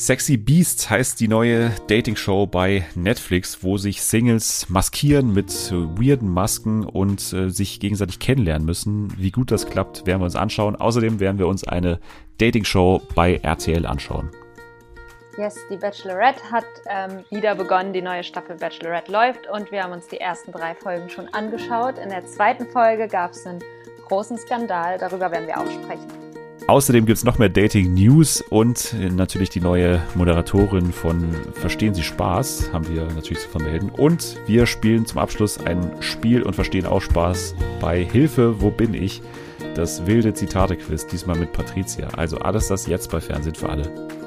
Sexy Beasts heißt die neue Dating-Show bei Netflix, wo sich Singles maskieren mit weirden Masken und äh, sich gegenseitig kennenlernen müssen. Wie gut das klappt, werden wir uns anschauen. Außerdem werden wir uns eine Dating-Show bei RTL anschauen. Yes, die Bachelorette hat ähm, wieder begonnen, die neue Staffel Bachelorette läuft und wir haben uns die ersten drei Folgen schon angeschaut. In der zweiten Folge gab es einen großen Skandal, darüber werden wir auch sprechen. Außerdem gibt es noch mehr Dating News und natürlich die neue Moderatorin von Verstehen Sie Spaß, haben wir natürlich zu vermelden. Und wir spielen zum Abschluss ein Spiel und verstehen auch Spaß bei Hilfe, wo bin ich? Das wilde Zitate-Quiz, diesmal mit Patricia. Also alles das jetzt bei Fernsehen für alle.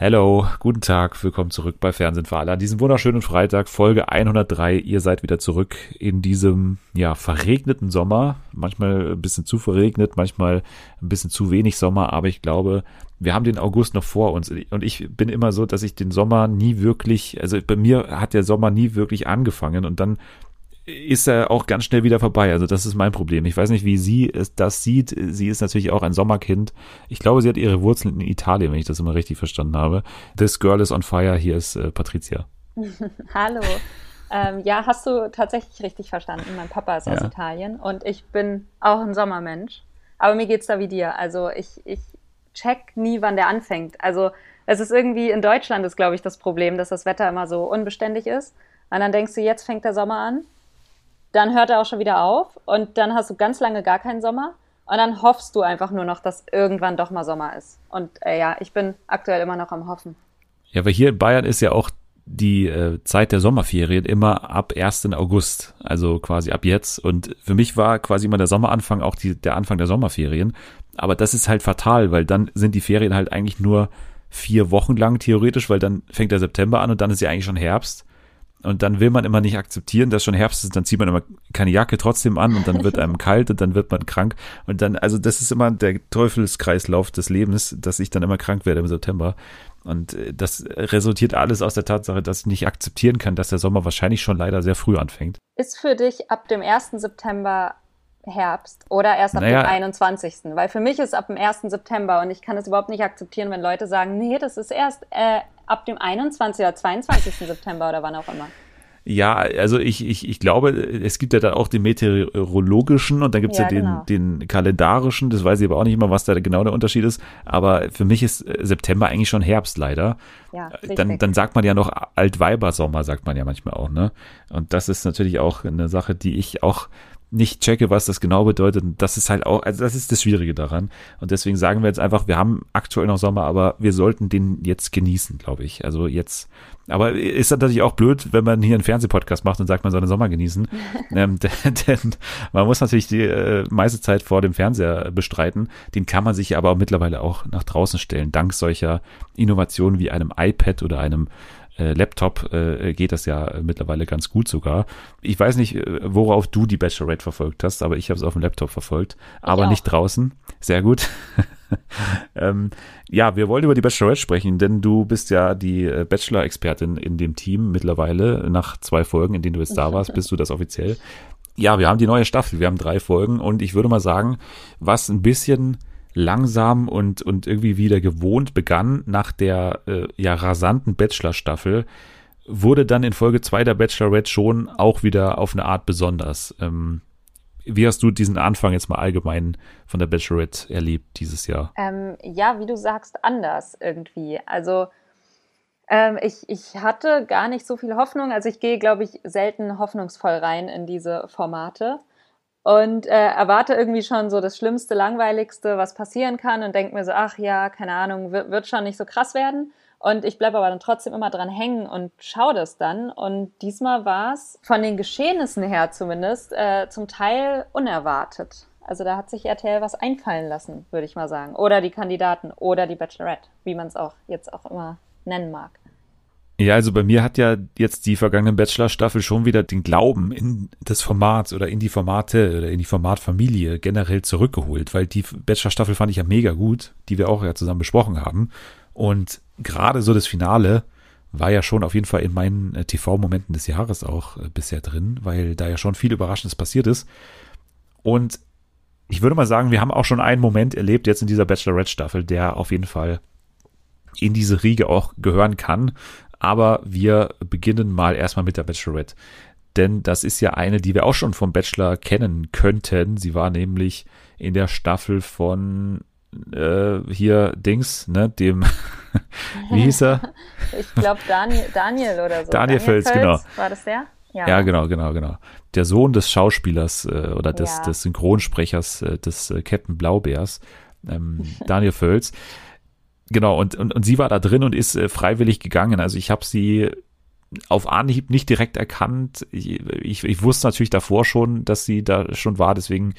Hello, guten Tag, willkommen zurück bei Fernsehen für alle. An diesem wunderschönen Freitag, Folge 103. Ihr seid wieder zurück in diesem, ja, verregneten Sommer. Manchmal ein bisschen zu verregnet, manchmal ein bisschen zu wenig Sommer, aber ich glaube, wir haben den August noch vor uns. Und ich bin immer so, dass ich den Sommer nie wirklich, also bei mir hat der Sommer nie wirklich angefangen und dann ist er auch ganz schnell wieder vorbei. Also das ist mein Problem. Ich weiß nicht, wie sie das sieht. Sie ist natürlich auch ein Sommerkind. Ich glaube, sie hat ihre Wurzeln in Italien, wenn ich das immer richtig verstanden habe. This Girl is on Fire. Hier ist äh, Patricia. Hallo. Ähm, ja, hast du tatsächlich richtig verstanden. Mein Papa ist ja. aus Italien und ich bin auch ein Sommermensch. Aber mir geht's da wie dir. Also ich, ich check nie, wann der anfängt. Also es ist irgendwie in Deutschland ist, glaube ich, das Problem, dass das Wetter immer so unbeständig ist. Und dann denkst du, jetzt fängt der Sommer an dann hört er auch schon wieder auf und dann hast du ganz lange gar keinen Sommer und dann hoffst du einfach nur noch, dass irgendwann doch mal Sommer ist. Und äh, ja, ich bin aktuell immer noch am Hoffen. Ja, weil hier in Bayern ist ja auch die äh, Zeit der Sommerferien immer ab 1. August, also quasi ab jetzt. Und für mich war quasi immer der Sommeranfang auch die, der Anfang der Sommerferien. Aber das ist halt fatal, weil dann sind die Ferien halt eigentlich nur vier Wochen lang theoretisch, weil dann fängt der September an und dann ist ja eigentlich schon Herbst. Und dann will man immer nicht akzeptieren, dass schon Herbst ist, dann zieht man immer keine Jacke trotzdem an und dann wird einem kalt und dann wird man krank. Und dann, also das ist immer der Teufelskreislauf des Lebens, dass ich dann immer krank werde im September. Und äh, das resultiert alles aus der Tatsache, dass ich nicht akzeptieren kann, dass der Sommer wahrscheinlich schon leider sehr früh anfängt. Ist für dich ab dem 1. September Herbst oder erst ab naja, dem 21. Weil für mich ist ab dem 1. September und ich kann es überhaupt nicht akzeptieren, wenn Leute sagen, nee, das ist erst äh, ab dem 21. oder 22. September oder wann auch immer. Ja, also ich, ich, ich glaube, es gibt ja da auch den meteorologischen und dann gibt es ja, ja, den, genau. den kalendarischen, das weiß ich aber auch nicht immer, was da genau der Unterschied ist. Aber für mich ist September eigentlich schon Herbst leider. Ja, dann, dann sagt man ja noch Altweibersommer, sagt man ja manchmal auch, ne? Und das ist natürlich auch eine Sache, die ich auch nicht checke, was das genau bedeutet. Und das ist halt auch, also das ist das Schwierige daran. Und deswegen sagen wir jetzt einfach, wir haben aktuell noch Sommer, aber wir sollten den jetzt genießen, glaube ich. Also jetzt, aber ist natürlich auch blöd, wenn man hier einen Fernsehpodcast macht und sagt, man soll den Sommer genießen. ähm, denn, denn, man muss natürlich die äh, meiste Zeit vor dem Fernseher bestreiten. Den kann man sich aber auch mittlerweile auch nach draußen stellen, dank solcher Innovationen wie einem iPad oder einem äh, Laptop äh, geht das ja mittlerweile ganz gut sogar. Ich weiß nicht, äh, worauf du die Bachelorette verfolgt hast, aber ich habe es auf dem Laptop verfolgt, aber nicht draußen. Sehr gut. ähm, ja, wir wollen über die Bachelorette sprechen, denn du bist ja die äh, Bachelor-Expertin in dem Team mittlerweile. Nach zwei Folgen, in denen du jetzt da warst, bist du das offiziell. Ja, wir haben die neue Staffel, wir haben drei Folgen und ich würde mal sagen, was ein bisschen langsam und, und irgendwie wieder gewohnt begann nach der äh, ja rasanten Bachelor-Staffel, wurde dann in Folge 2 der Bachelorette schon auch wieder auf eine Art besonders. Ähm, wie hast du diesen Anfang jetzt mal allgemein von der Bachelorette erlebt dieses Jahr? Ähm, ja, wie du sagst, anders irgendwie. Also ähm, ich, ich hatte gar nicht so viel Hoffnung. Also ich gehe, glaube ich, selten hoffnungsvoll rein in diese Formate und äh, erwarte irgendwie schon so das Schlimmste, Langweiligste, was passieren kann und denke mir so, ach ja, keine Ahnung, wird, schon nicht so krass werden. Und ich bleibe aber dann trotzdem immer dran hängen und schaue das dann. Und diesmal war es von den Geschehnissen her zumindest äh, zum Teil unerwartet. Also da hat sich RTL was einfallen lassen, würde ich mal sagen. Oder die Kandidaten oder die Bachelorette, wie man es auch jetzt auch immer nennen mag. Ja, also bei mir hat ja jetzt die vergangene Bachelor-Staffel schon wieder den Glauben in das Format oder in die Formate oder in die Formatfamilie generell zurückgeholt, weil die Bachelor-Staffel fand ich ja mega gut, die wir auch ja zusammen besprochen haben. Und gerade so das Finale war ja schon auf jeden Fall in meinen äh, TV-Momenten des Jahres auch äh, bisher drin, weil da ja schon viel Überraschendes passiert ist. Und ich würde mal sagen, wir haben auch schon einen Moment erlebt jetzt in dieser Bachelorette-Staffel, der auf jeden Fall in diese Riege auch gehören kann. Aber wir beginnen mal erstmal mit der Bachelorette. Denn das ist ja eine, die wir auch schon vom Bachelor kennen könnten. Sie war nämlich in der Staffel von äh, hier Dings, ne, dem, wie hieß er? ich glaube Daniel, Daniel oder so. Daniel, Daniel Völz, genau. War das der? Ja. ja, genau, genau, genau. Der Sohn des Schauspielers äh, oder des, ja. des Synchronsprechers äh, des äh, Captain Blaubeers, ähm, Daniel Völz. Genau, und, und, und sie war da drin und ist äh, freiwillig gegangen. Also ich habe sie auf Anhieb nicht direkt erkannt. Ich, ich, ich wusste natürlich davor schon, dass sie da schon war, deswegen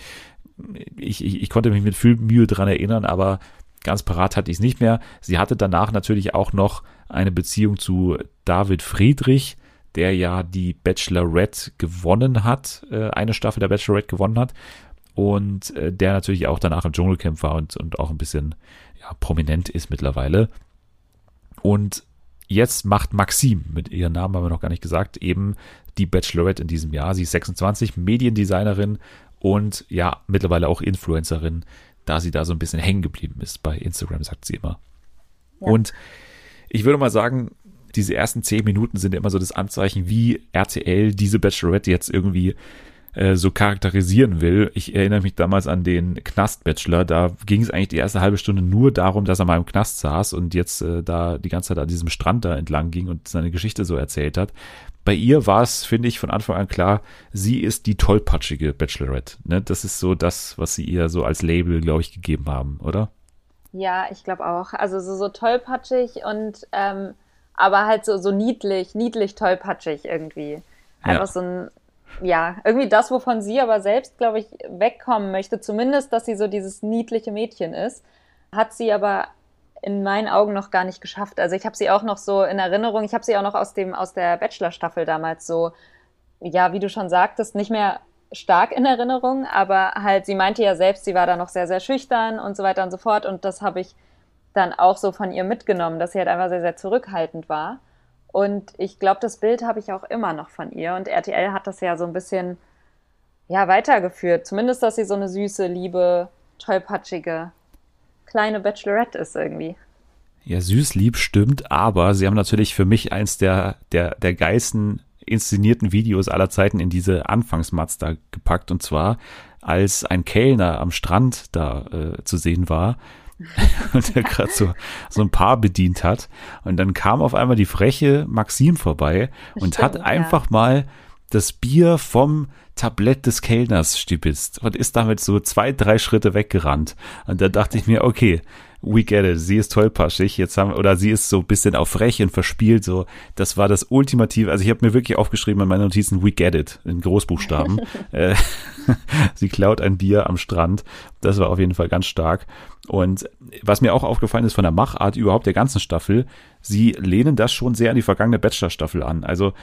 ich, ich, ich konnte mich mit viel Mühe dran erinnern, aber ganz parat hatte ich es nicht mehr. Sie hatte danach natürlich auch noch eine Beziehung zu David Friedrich, der ja die Bachelorette gewonnen hat, äh, eine Staffel der Bachelorette gewonnen hat und äh, der natürlich auch danach im Dschungelcamp war und, und auch ein bisschen ja, prominent ist mittlerweile. Und jetzt macht Maxim, mit ihrem Namen haben wir noch gar nicht gesagt, eben die Bachelorette in diesem Jahr. Sie ist 26, Mediendesignerin und ja, mittlerweile auch Influencerin, da sie da so ein bisschen hängen geblieben ist. Bei Instagram sagt sie immer. Ja. Und ich würde mal sagen, diese ersten zehn Minuten sind immer so das Anzeichen, wie RTL diese Bachelorette jetzt irgendwie äh, so charakterisieren will. Ich erinnere mich damals an den Knast-Bachelor. Da ging es eigentlich die erste halbe Stunde nur darum, dass er mal im Knast saß und jetzt äh, da die ganze Zeit an diesem Strand da entlang ging und seine Geschichte so erzählt hat. Bei ihr war es, finde ich, von Anfang an klar, sie ist die tollpatschige Bachelorette. Ne? Das ist so das, was sie ihr so als Label, glaube ich, gegeben haben, oder? Ja, ich glaube auch. Also so, so tollpatschig und ähm, aber halt so, so niedlich, niedlich tollpatschig irgendwie. Einfach ja. so ein, ja, irgendwie das, wovon sie aber selbst, glaube ich, wegkommen möchte. Zumindest, dass sie so dieses niedliche Mädchen ist. Hat sie aber in meinen Augen noch gar nicht geschafft. Also ich habe sie auch noch so in Erinnerung, ich habe sie auch noch aus dem aus der Bachelor-Staffel damals so, ja, wie du schon sagtest, nicht mehr stark in Erinnerung, aber halt, sie meinte ja selbst, sie war da noch sehr, sehr schüchtern und so weiter und so fort. Und das habe ich dann auch so von ihr mitgenommen, dass sie halt einfach sehr, sehr zurückhaltend war. Und ich glaube, das Bild habe ich auch immer noch von ihr. Und RTL hat das ja so ein bisschen ja, weitergeführt. Zumindest, dass sie so eine süße, liebe, tollpatschige kleine Bachelorette ist irgendwie. Ja, süß, lieb stimmt, aber sie haben natürlich für mich eins der, der, der geilsten inszenierten Videos aller Zeiten in diese Anfangsmats da gepackt. Und zwar, als ein Kellner am Strand da äh, zu sehen war und der gerade so, so ein Paar bedient hat. Und dann kam auf einmal die freche Maxim vorbei und Stimmt, hat einfach ja. mal das Bier vom Tablett des Kellners stibitzt und ist damit so zwei, drei Schritte weggerannt. Und da dachte ich mir, okay, we get it, sie ist tollpaschig, jetzt haben, oder sie ist so ein bisschen auf frech und verspielt, so, das war das ultimative, also ich habe mir wirklich aufgeschrieben in meinen Notizen, we get it, in Großbuchstaben. Äh, sie klaut ein Bier am Strand, das war auf jeden Fall ganz stark. Und was mir auch aufgefallen ist von der Machart überhaupt der ganzen Staffel, sie lehnen das schon sehr an die vergangene Bachelor-Staffel an. Also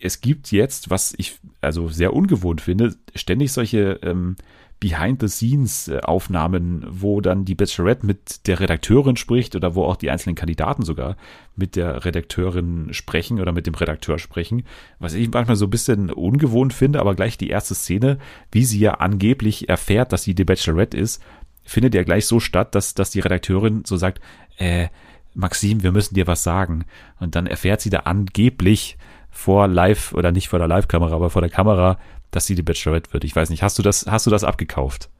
es gibt jetzt, was ich also sehr ungewohnt finde, ständig solche ähm, Behind-the-Scenes-Aufnahmen, wo dann die Bachelorette mit der Redakteurin spricht oder wo auch die einzelnen Kandidaten sogar mit der Redakteurin sprechen oder mit dem Redakteur sprechen. Was ich manchmal so ein bisschen ungewohnt finde, aber gleich die erste Szene, wie sie ja angeblich erfährt, dass sie die Bachelorette ist, findet ja gleich so statt, dass, dass die Redakteurin so sagt, äh, Maxim, wir müssen dir was sagen. Und dann erfährt sie da angeblich, vor Live oder nicht vor der Live-Kamera, aber vor der Kamera, dass sie die Bachelorette wird. Ich weiß nicht, hast du das, hast du das abgekauft?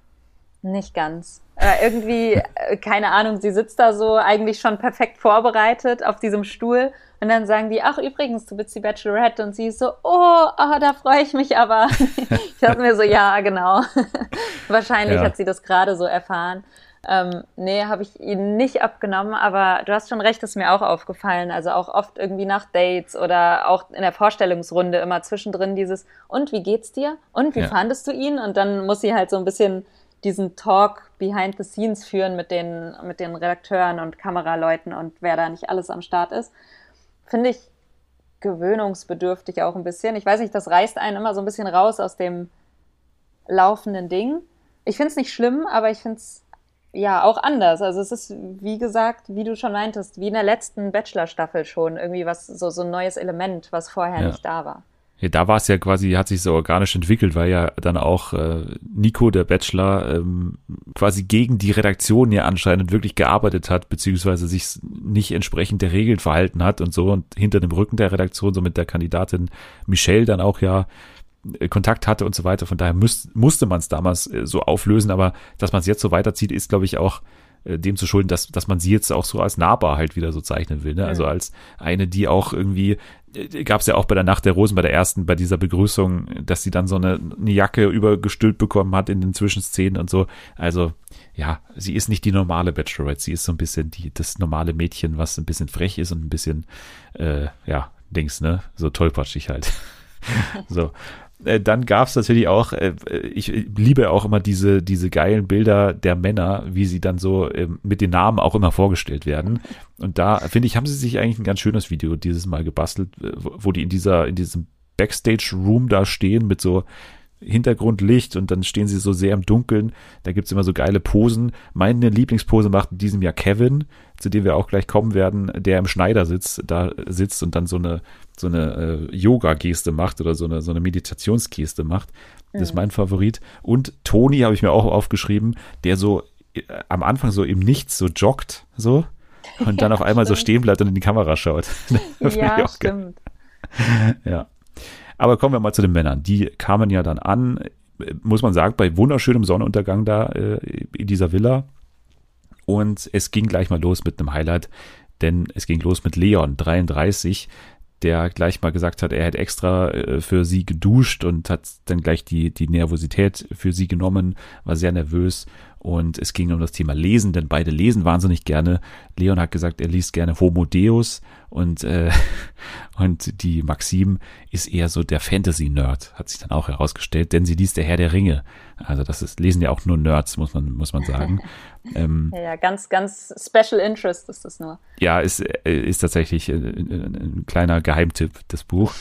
Nicht ganz. Äh, irgendwie, äh, keine Ahnung, sie sitzt da so eigentlich schon perfekt vorbereitet auf diesem Stuhl und dann sagen die, ach übrigens, du bist die Bachelorette und sie ist so, oh, oh da freue ich mich aber. ich dachte mir so, ja, genau. Wahrscheinlich ja. hat sie das gerade so erfahren. Ähm, nee, habe ich ihn nicht abgenommen, aber du hast schon recht, ist mir auch aufgefallen. Also auch oft irgendwie nach Dates oder auch in der Vorstellungsrunde immer zwischendrin dieses, und wie geht's dir? Und wie ja. fandest du ihn? Und dann muss sie halt so ein bisschen diesen Talk behind the scenes führen mit den, mit den Redakteuren und Kameraleuten und wer da nicht alles am Start ist. Finde ich gewöhnungsbedürftig auch ein bisschen. Ich weiß nicht, das reißt einen immer so ein bisschen raus aus dem laufenden Ding. Ich finde es nicht schlimm, aber ich finde es ja auch anders. Also es ist, wie gesagt, wie du schon meintest, wie in der letzten Bachelor-Staffel schon irgendwie was, so, so ein neues Element, was vorher ja. nicht da war. Ja, da war es ja quasi, hat sich so organisch entwickelt, weil ja dann auch äh, Nico, der Bachelor, ähm, quasi gegen die Redaktion ja anscheinend wirklich gearbeitet hat, beziehungsweise sich nicht entsprechend der Regeln verhalten hat und so und hinter dem Rücken der Redaktion, so mit der Kandidatin Michelle dann auch ja Kontakt hatte und so weiter. Von daher müß, musste man es damals äh, so auflösen, aber dass man es jetzt so weiterzieht, ist, glaube ich, auch äh, dem zu schulden, dass, dass man sie jetzt auch so als nahbar halt wieder so zeichnen will. Ne? Also als eine, die auch irgendwie äh, gab es ja auch bei der Nacht der Rosen, bei der ersten, bei dieser Begrüßung, dass sie dann so eine, eine Jacke übergestülpt bekommen hat in den Zwischenszenen und so. Also ja, sie ist nicht die normale Bachelorette, sie ist so ein bisschen die, das normale Mädchen, was ein bisschen frech ist und ein bisschen, äh, ja, Dings, ne, so tollpatschig halt. so. Äh, dann gab es natürlich auch, äh, ich liebe auch immer diese, diese geilen Bilder der Männer, wie sie dann so ähm, mit den Namen auch immer vorgestellt werden. Und da, finde ich, haben sie sich eigentlich ein ganz schönes Video dieses Mal gebastelt, äh, wo die in dieser, in diesem Backstage-Room da stehen mit so Hintergrundlicht und dann stehen sie so sehr im Dunkeln. Da gibt's immer so geile Posen. Meine Lieblingspose macht in diesem Jahr Kevin, zu dem wir auch gleich kommen werden, der im Schneidersitz da sitzt und dann so eine, so eine äh, Yoga-Geste macht oder so eine, so eine Meditationsgeste macht. Das ist mein Favorit. Und Toni habe ich mir auch aufgeschrieben, der so äh, am Anfang so im Nichts so joggt, so. Und dann ja, auf einmal stimmt. so stehen bleibt und in die Kamera schaut. ja, stimmt. Ja. Aber kommen wir mal zu den Männern. Die kamen ja dann an, muss man sagen, bei wunderschönem Sonnenuntergang da äh, in dieser Villa. Und es ging gleich mal los mit einem Highlight, denn es ging los mit Leon, 33, der gleich mal gesagt hat, er hätte extra äh, für sie geduscht und hat dann gleich die, die Nervosität für sie genommen, war sehr nervös und es ging um das Thema Lesen, denn beide lesen wahnsinnig gerne. Leon hat gesagt, er liest gerne Homo Deus und, äh, und die Maxim ist eher so der Fantasy-Nerd, hat sich dann auch herausgestellt, denn sie liest der Herr der Ringe. Also das ist, lesen ja auch nur Nerds, muss man, muss man sagen. ähm, ja, ganz, ganz Special Interest ist das nur. Ja, ist, äh, ist tatsächlich ein, äh, ein kleiner Geheimtipp, das Buch.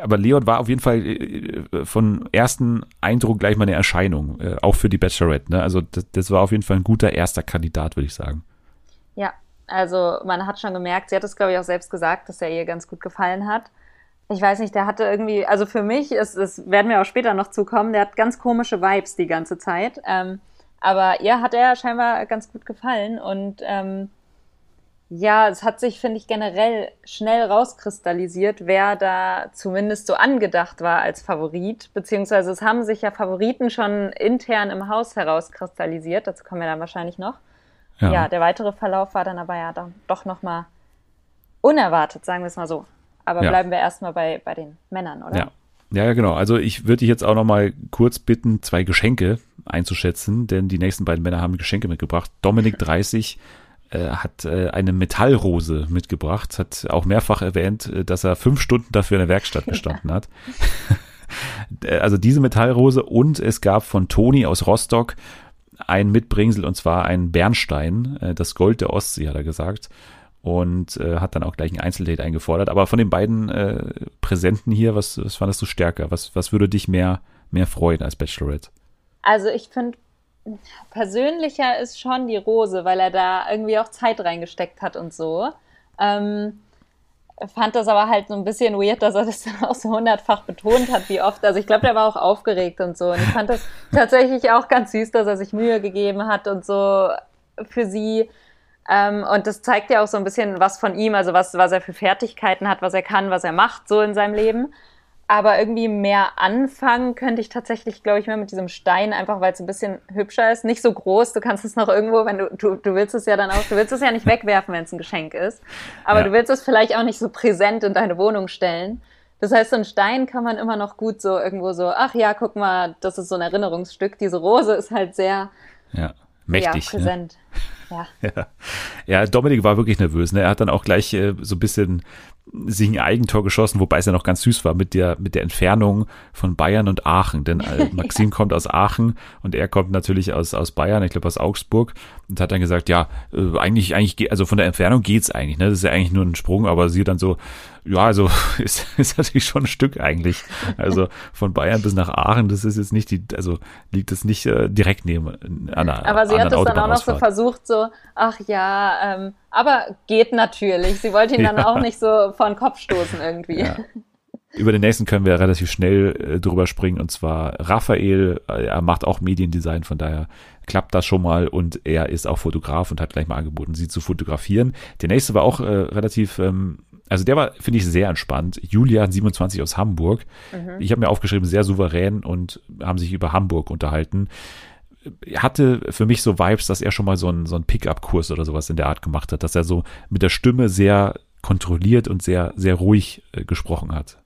Aber Leon war auf jeden Fall äh, von ersten Eindruck gleich mal eine Erscheinung, auch für die Bachelorette. Ne? Also das, das war auf jeden Fall ein guter erster Kandidat, würde ich sagen. Ja, also man hat schon gemerkt, sie hat es, glaube ich, auch selbst gesagt, dass er ihr ganz gut gefallen hat. Ich weiß nicht, der hatte irgendwie, also für mich, es, es werden wir auch später noch zukommen, der hat ganz komische Vibes die ganze Zeit. Ähm, aber ihr hat er scheinbar ganz gut gefallen und ähm, ja, es hat sich, finde ich, generell schnell rauskristallisiert, wer da zumindest so angedacht war als Favorit, beziehungsweise es haben sich ja Favoriten schon intern im Haus herauskristallisiert, dazu kommen wir dann wahrscheinlich noch. Ja, ja der weitere Verlauf war dann aber ja dann doch nochmal unerwartet, sagen wir es mal so. Aber ja. bleiben wir erstmal bei, bei den Männern, oder? Ja. Ja, genau. Also ich würde dich jetzt auch noch mal kurz bitten, zwei Geschenke einzuschätzen, denn die nächsten beiden Männer haben Geschenke mitgebracht. Dominik 30 äh, hat äh, eine Metallrose mitgebracht, hat auch mehrfach erwähnt, äh, dass er fünf Stunden dafür in der Werkstatt gestanden hat. also diese Metallrose und es gab von Toni aus Rostock ein Mitbringsel und zwar ein Bernstein, äh, das Gold der Ostsee, hat er gesagt. Und äh, hat dann auch gleich ein Einzeldate eingefordert. Aber von den beiden äh, Präsenten hier, was, was fandest du stärker? Was, was würde dich mehr, mehr freuen als Bachelorette? Also ich finde, persönlicher ist schon die Rose, weil er da irgendwie auch Zeit reingesteckt hat und so. Ähm, fand das aber halt so ein bisschen weird, dass er das dann auch so hundertfach betont hat, wie oft. Also ich glaube, der war auch aufgeregt und so. Und ich fand das tatsächlich auch ganz süß, dass er sich Mühe gegeben hat und so für sie. Ähm, und das zeigt ja auch so ein bisschen was von ihm, also was, was er für Fertigkeiten hat, was er kann, was er macht so in seinem Leben. Aber irgendwie mehr anfangen könnte ich tatsächlich, glaube ich, mehr mit diesem Stein, einfach weil es ein bisschen hübscher ist. Nicht so groß, du kannst es noch irgendwo, wenn du, du, du willst es ja dann auch, du willst es ja nicht wegwerfen, wenn es ein Geschenk ist. Aber ja. du willst es vielleicht auch nicht so präsent in deine Wohnung stellen. Das heißt, so ein Stein kann man immer noch gut so irgendwo so, ach ja, guck mal, das ist so ein Erinnerungsstück. Diese Rose ist halt sehr ja, mächtig. Ja, präsent. Ne? Ja. ja. ja. Dominik war wirklich nervös. Ne? Er hat dann auch gleich äh, so ein bisschen sich ein Eigentor geschossen, wobei es ja noch ganz süß war mit der, mit der Entfernung von Bayern und Aachen. Denn äh, Maxim kommt aus Aachen und er kommt natürlich aus, aus Bayern, ich glaube aus Augsburg und hat dann gesagt, ja, äh, eigentlich, eigentlich, also von der Entfernung geht's eigentlich, ne? Das ist ja eigentlich nur ein Sprung, aber sie dann so, ja, also ist, ist natürlich schon ein Stück eigentlich. Also von Bayern bis nach Aachen, das ist jetzt nicht die, also liegt es nicht äh, direkt neben einer Aber sie hat es dann auch noch so versucht so, ach ja, ähm, aber geht natürlich. Sie wollte ihn dann ja. auch nicht so vor den Kopf stoßen irgendwie. Ja. Über den nächsten können wir relativ schnell äh, drüber springen und zwar Raphael. Äh, er macht auch Mediendesign, von daher klappt das schon mal und er ist auch Fotograf und hat gleich mal angeboten, sie zu fotografieren. Der nächste war auch äh, relativ, ähm, also der war, finde ich, sehr entspannt. Julia 27 aus Hamburg. Mhm. Ich habe mir aufgeschrieben, sehr souverän und haben sich über Hamburg unterhalten hatte für mich so Vibes, dass er schon mal so einen, so einen Pickup-Kurs oder sowas in der Art gemacht hat, dass er so mit der Stimme sehr kontrolliert und sehr, sehr ruhig äh, gesprochen hat.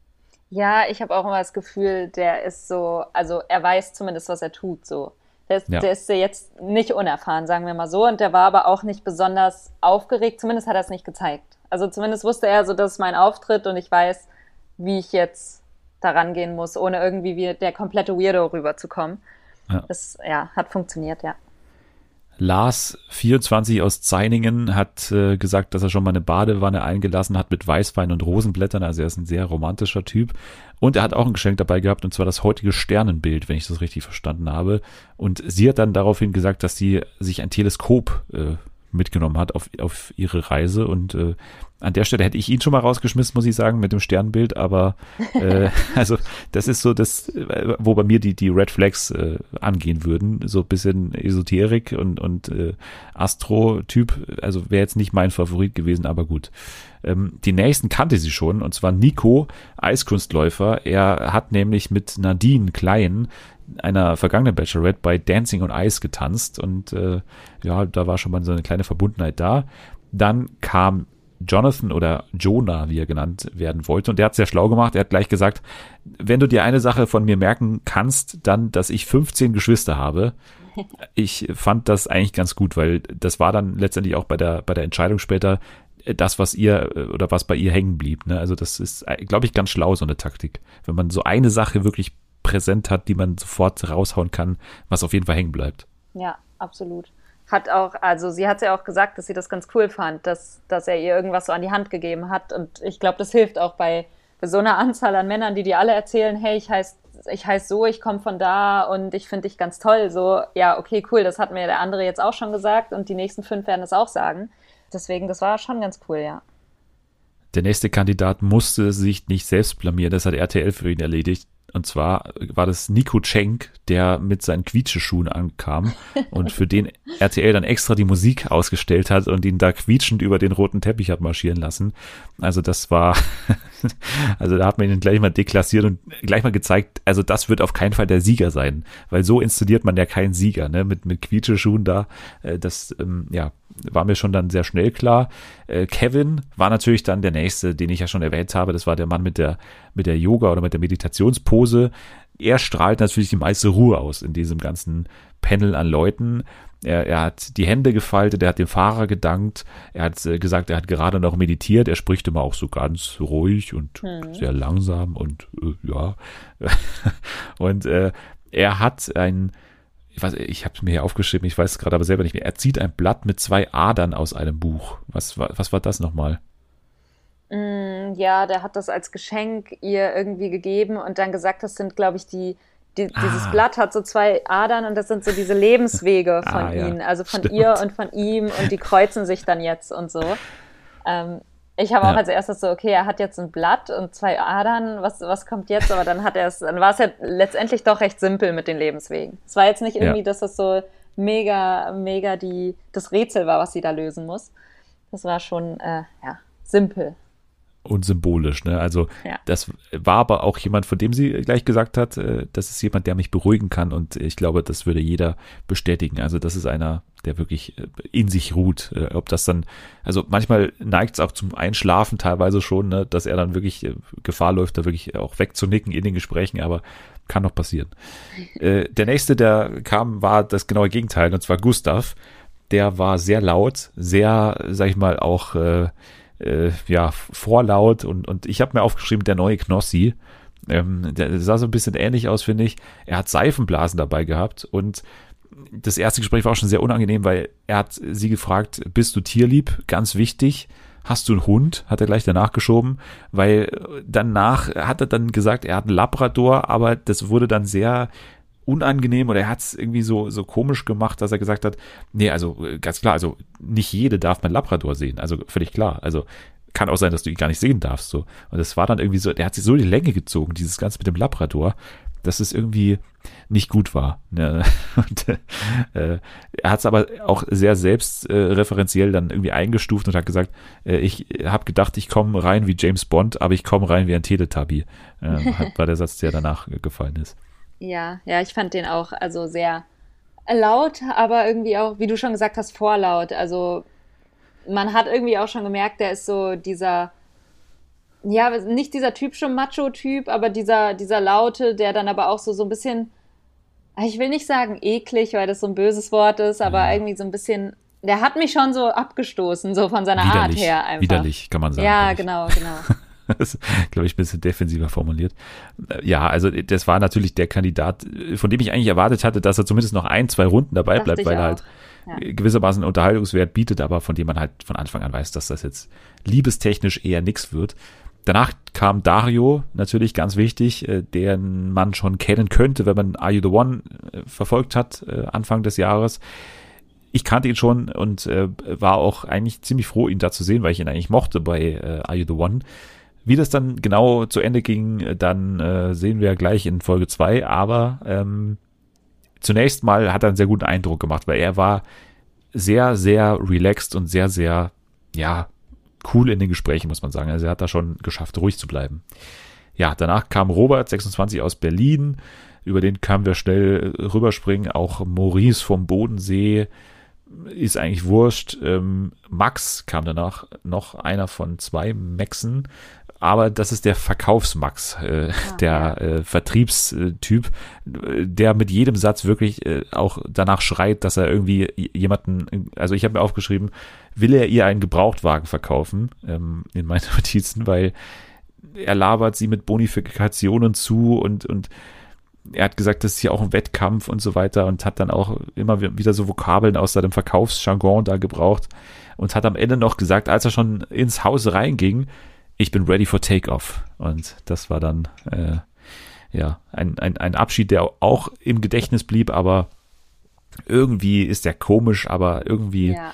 Ja, ich habe auch immer das Gefühl, der ist so, also er weiß zumindest, was er tut, so. Der ist, ja. der ist jetzt nicht unerfahren, sagen wir mal so. Und der war aber auch nicht besonders aufgeregt. Zumindest hat er es nicht gezeigt. Also zumindest wusste er so, das ist mein Auftritt und ich weiß, wie ich jetzt da rangehen muss, ohne irgendwie wie der komplette Weirdo rüberzukommen. Ja. Das ja, hat funktioniert, ja. Lars 24 aus Zeiningen hat äh, gesagt, dass er schon mal eine Badewanne eingelassen hat mit Weißwein und Rosenblättern. Also er ist ein sehr romantischer Typ. Und er hat auch ein Geschenk dabei gehabt, und zwar das heutige Sternenbild, wenn ich das richtig verstanden habe. Und sie hat dann daraufhin gesagt, dass sie sich ein Teleskop äh, mitgenommen hat auf, auf ihre Reise. Und äh, an der Stelle hätte ich ihn schon mal rausgeschmissen, muss ich sagen, mit dem Sternbild. Aber äh, also das ist so das, wo bei mir die, die Red Flags äh, angehen würden. So ein bisschen Esoterik und, und äh, Astro-Typ. Also wäre jetzt nicht mein Favorit gewesen, aber gut. Ähm, die nächsten kannte sie schon, und zwar Nico, Eiskunstläufer. Er hat nämlich mit Nadine Klein einer vergangenen Bachelorette bei Dancing on Ice getanzt und äh, ja, da war schon mal so eine kleine Verbundenheit da. Dann kam Jonathan oder Jonah, wie er genannt werden wollte. Und der hat sehr schlau gemacht. Er hat gleich gesagt, wenn du dir eine Sache von mir merken kannst, dann, dass ich 15 Geschwister habe. Ich fand das eigentlich ganz gut, weil das war dann letztendlich auch bei der, bei der Entscheidung später das, was ihr oder was bei ihr hängen blieb. Ne? Also das ist, glaube ich, ganz schlau, so eine Taktik. Wenn man so eine Sache wirklich präsent hat, die man sofort raushauen kann, was auf jeden Fall hängen bleibt. Ja, absolut. Hat auch, also sie hat ja auch gesagt, dass sie das ganz cool fand, dass, dass er ihr irgendwas so an die Hand gegeben hat. Und ich glaube, das hilft auch bei, bei so einer Anzahl an Männern, die dir alle erzählen, hey, ich heiße ich heiß so, ich komme von da und ich finde dich ganz toll. So, ja, okay, cool, das hat mir der andere jetzt auch schon gesagt und die nächsten fünf werden es auch sagen. Deswegen, das war schon ganz cool, ja. Der nächste Kandidat musste sich nicht selbst blamieren, das hat RTL für ihn erledigt. Und zwar war das Nico Cenk, der mit seinen Quietscheschuhen ankam und für den RTL dann extra die Musik ausgestellt hat und ihn da quietschend über den roten Teppich hat marschieren lassen. Also das war, also da hat man ihn gleich mal deklassiert und gleich mal gezeigt, also das wird auf keinen Fall der Sieger sein, weil so installiert man ja keinen Sieger, ne, mit, mit Quietscheschuhen da. Äh, das, ähm, ja, war mir schon dann sehr schnell klar. Äh, Kevin war natürlich dann der nächste, den ich ja schon erwähnt habe. Das war der Mann mit der, mit der Yoga oder mit der Meditationspose. Er strahlt natürlich die meiste Ruhe aus in diesem ganzen Panel an Leuten. Er, er hat die Hände gefaltet, er hat dem Fahrer gedankt, er hat äh, gesagt, er hat gerade noch meditiert, er spricht immer auch so ganz ruhig und hm. sehr langsam und äh, ja. und äh, er hat ein, ich weiß, ich habe es mir hier aufgeschrieben, ich weiß es gerade aber selber nicht mehr. Er zieht ein Blatt mit zwei Adern aus einem Buch. Was, was war das nochmal? Mm, ja, der hat das als Geschenk ihr irgendwie gegeben und dann gesagt, das sind, glaube ich, die, die ah. dieses Blatt hat so zwei Adern und das sind so diese Lebenswege von ah, ihnen, ja. also von Stimmt. ihr und von ihm und die kreuzen sich dann jetzt und so. Ähm, ich habe auch als erstes so, okay, er hat jetzt ein Blatt und zwei Adern, was, was kommt jetzt? Aber dann hat er es, dann war es ja letztendlich doch recht simpel mit den Lebenswegen. Es war jetzt nicht irgendwie, ja. dass das so mega, mega die, das Rätsel war, was sie da lösen muss. Das war schon, äh, ja, simpel und symbolisch. Ne? Also ja. das war aber auch jemand, von dem sie gleich gesagt hat, äh, das ist jemand, der mich beruhigen kann und ich glaube, das würde jeder bestätigen. Also das ist einer, der wirklich äh, in sich ruht. Äh, ob das dann, also manchmal neigt es auch zum Einschlafen teilweise schon, ne? dass er dann wirklich Gefahr läuft, da wirklich auch wegzunicken in den Gesprächen, aber kann noch passieren. der nächste, der kam, war das genaue Gegenteil und zwar Gustav. Der war sehr laut, sehr, sag ich mal, auch äh, ja, vorlaut und, und ich habe mir aufgeschrieben, der neue Knossi. Ähm, der sah so ein bisschen ähnlich aus, finde ich. Er hat Seifenblasen dabei gehabt und das erste Gespräch war auch schon sehr unangenehm, weil er hat sie gefragt, bist du tierlieb? Ganz wichtig. Hast du einen Hund? Hat er gleich danach geschoben, weil danach hat er dann gesagt, er hat einen Labrador, aber das wurde dann sehr unangenehm oder er hat es irgendwie so, so komisch gemacht, dass er gesagt hat, nee, also äh, ganz klar, also nicht jede darf mein Labrador sehen. Also völlig klar. Also kann auch sein, dass du ihn gar nicht sehen darfst. So. Und das war dann irgendwie so, der hat sich so die Länge gezogen, dieses Ganze mit dem Labrador, dass es irgendwie nicht gut war. Ne? Und, äh, er hat es aber auch sehr selbstreferenziell äh, dann irgendwie eingestuft und hat gesagt, äh, ich habe gedacht, ich komme rein wie James Bond, aber ich komme rein wie ein Teletubby, äh, war der Satz, der danach gefallen ist. Ja, ja, ich fand den auch also sehr laut, aber irgendwie auch, wie du schon gesagt hast, vorlaut. Also man hat irgendwie auch schon gemerkt, der ist so dieser, ja, nicht dieser typische Macho-Typ, aber dieser, dieser Laute, der dann aber auch so, so ein bisschen, ich will nicht sagen eklig, weil das so ein böses Wort ist, aber ja. irgendwie so ein bisschen, der hat mich schon so abgestoßen, so von seiner widerlich, Art her einfach. Widerlich, kann man sagen. Ja, genau, genau. das glaube ich, ein bisschen defensiver formuliert. Ja, also das war natürlich der Kandidat, von dem ich eigentlich erwartet hatte, dass er zumindest noch ein, zwei Runden dabei Dachte bleibt, weil er halt ja. gewissermaßen Unterhaltungswert bietet, aber von dem man halt von Anfang an weiß, dass das jetzt liebestechnisch eher nix wird. Danach kam Dario, natürlich ganz wichtig, äh, den man schon kennen könnte, wenn man Are You the One äh, verfolgt hat, äh, Anfang des Jahres. Ich kannte ihn schon und war auch eigentlich ziemlich froh, ihn da zu sehen, weil ich ihn eigentlich mochte bei Are You the One. Wie das dann genau zu Ende ging, dann äh, sehen wir gleich in Folge zwei. Aber ähm, zunächst mal hat er einen sehr guten Eindruck gemacht, weil er war sehr, sehr relaxed und sehr, sehr, ja, cool in den Gesprächen, muss man sagen. Also er hat da schon geschafft, ruhig zu bleiben. Ja, danach kam Robert, 26 aus Berlin. Über den können wir schnell rüberspringen. Auch Maurice vom Bodensee ist eigentlich wurscht. Ähm, Max kam danach noch einer von zwei Maxen aber das ist der Verkaufsmax, äh, ah, der ja. äh, Vertriebstyp, der mit jedem Satz wirklich äh, auch danach schreit, dass er irgendwie jemanden, also ich habe mir aufgeschrieben, will er ihr einen Gebrauchtwagen verkaufen ähm, in meinen Notizen, weil er labert sie mit Bonifikationen zu und und er hat gesagt, das ist hier auch ein Wettkampf und so weiter und hat dann auch immer wieder so Vokabeln aus seinem Verkaufsjargon da gebraucht und hat am Ende noch gesagt, als er schon ins Haus reinging, ich bin ready for Takeoff. Und das war dann äh, ja ein, ein, ein Abschied, der auch im Gedächtnis blieb, aber irgendwie ist der komisch, aber irgendwie ja.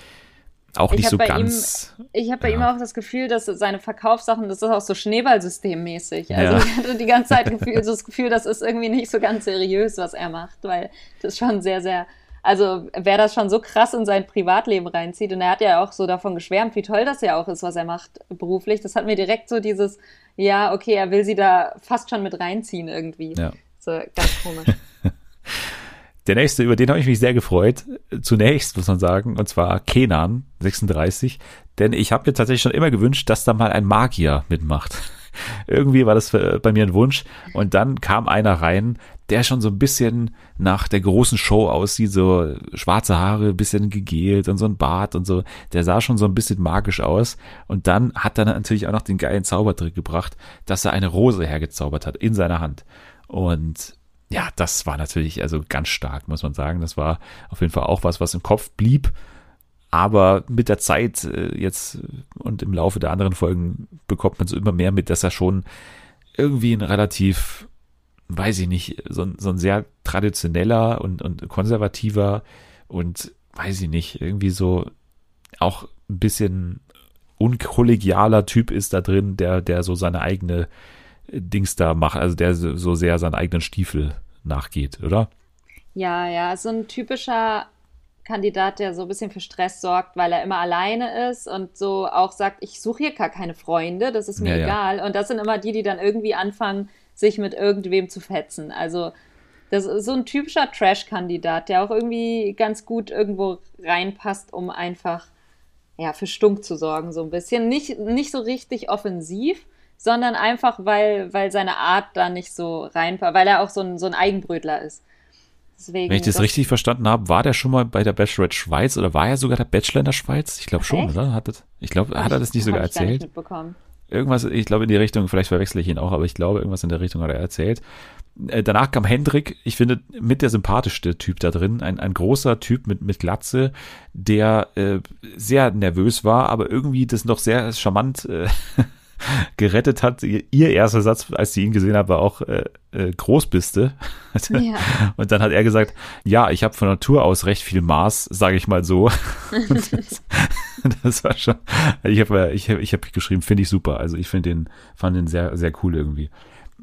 Auch nicht so ganz. Ihm, ich habe bei ja. ihm auch das Gefühl, dass seine Verkaufssachen, das ist auch so Schneeballsystemmäßig. Also ja. ich hatte die ganze Zeit Gefühl, so das Gefühl, das ist irgendwie nicht so ganz seriös, was er macht, weil das schon sehr, sehr also wer das schon so krass in sein Privatleben reinzieht, und er hat ja auch so davon geschwärmt, wie toll das ja auch ist, was er macht beruflich, das hat mir direkt so dieses, ja, okay, er will sie da fast schon mit reinziehen irgendwie. Ja. So ganz komisch. Der nächste, über den habe ich mich sehr gefreut. Zunächst muss man sagen, und zwar Kenan, 36. Denn ich habe mir tatsächlich schon immer gewünscht, dass da mal ein Magier mitmacht. Irgendwie war das bei mir ein Wunsch. Und dann kam einer rein, der schon so ein bisschen nach der großen Show aussieht, so schwarze Haare, bisschen gegelt und so ein Bart und so. Der sah schon so ein bisschen magisch aus. Und dann hat er natürlich auch noch den geilen Zaubertrick gebracht, dass er eine Rose hergezaubert hat in seiner Hand. Und ja, das war natürlich also ganz stark, muss man sagen. Das war auf jeden Fall auch was, was im Kopf blieb. Aber mit der Zeit äh, jetzt und im Laufe der anderen Folgen bekommt man so immer mehr mit, dass er schon irgendwie ein relativ weiß ich nicht, so, so ein sehr traditioneller und, und konservativer und weiß ich nicht, irgendwie so auch ein bisschen unkollegialer Typ ist da drin, der, der so seine eigene Dings da macht, also der so sehr seinen eigenen Stiefel nachgeht, oder? Ja, ja, so ein typischer Kandidat, der so ein bisschen für Stress sorgt, weil er immer alleine ist und so auch sagt, ich suche hier gar keine Freunde, das ist mir ja, egal. Ja. Und das sind immer die, die dann irgendwie anfangen, sich mit irgendwem zu fetzen. Also das ist so ein typischer Trash-Kandidat, der auch irgendwie ganz gut irgendwo reinpasst, um einfach ja, für Stunk zu sorgen, so ein bisschen. Nicht, nicht so richtig offensiv, sondern einfach, weil, weil seine Art da nicht so reinpasst, weil er auch so ein, so ein Eigenbrötler ist. Deswegen, Wenn ich das, das, richtig verstanden habe, war der schon mal bei der Bachelorette Schweiz oder war er sogar der Bachelor in der Schweiz? Ich glaube schon, Echt? oder? Hat das, ich glaube, hat er das nicht sogar erzählt? Ich mitbekommen irgendwas, ich glaube in die Richtung, vielleicht verwechsle ich ihn auch, aber ich glaube, irgendwas in der Richtung hat er erzählt. Äh, danach kam Hendrik, ich finde, mit der sympathischste Typ da drin, ein, ein großer Typ mit, mit Glatze, der äh, sehr nervös war, aber irgendwie das noch sehr charmant äh, gerettet hat. Ihr, ihr, erster Satz, als sie ihn gesehen hat, war auch äh, äh, Großbiste. Ja. Und dann hat er gesagt, ja, ich habe von Natur aus recht viel Maß, sage ich mal so. das, das, war schon, ich habe ich hab, ich hab geschrieben, finde ich super. Also ich finde den, fand den sehr, sehr cool irgendwie.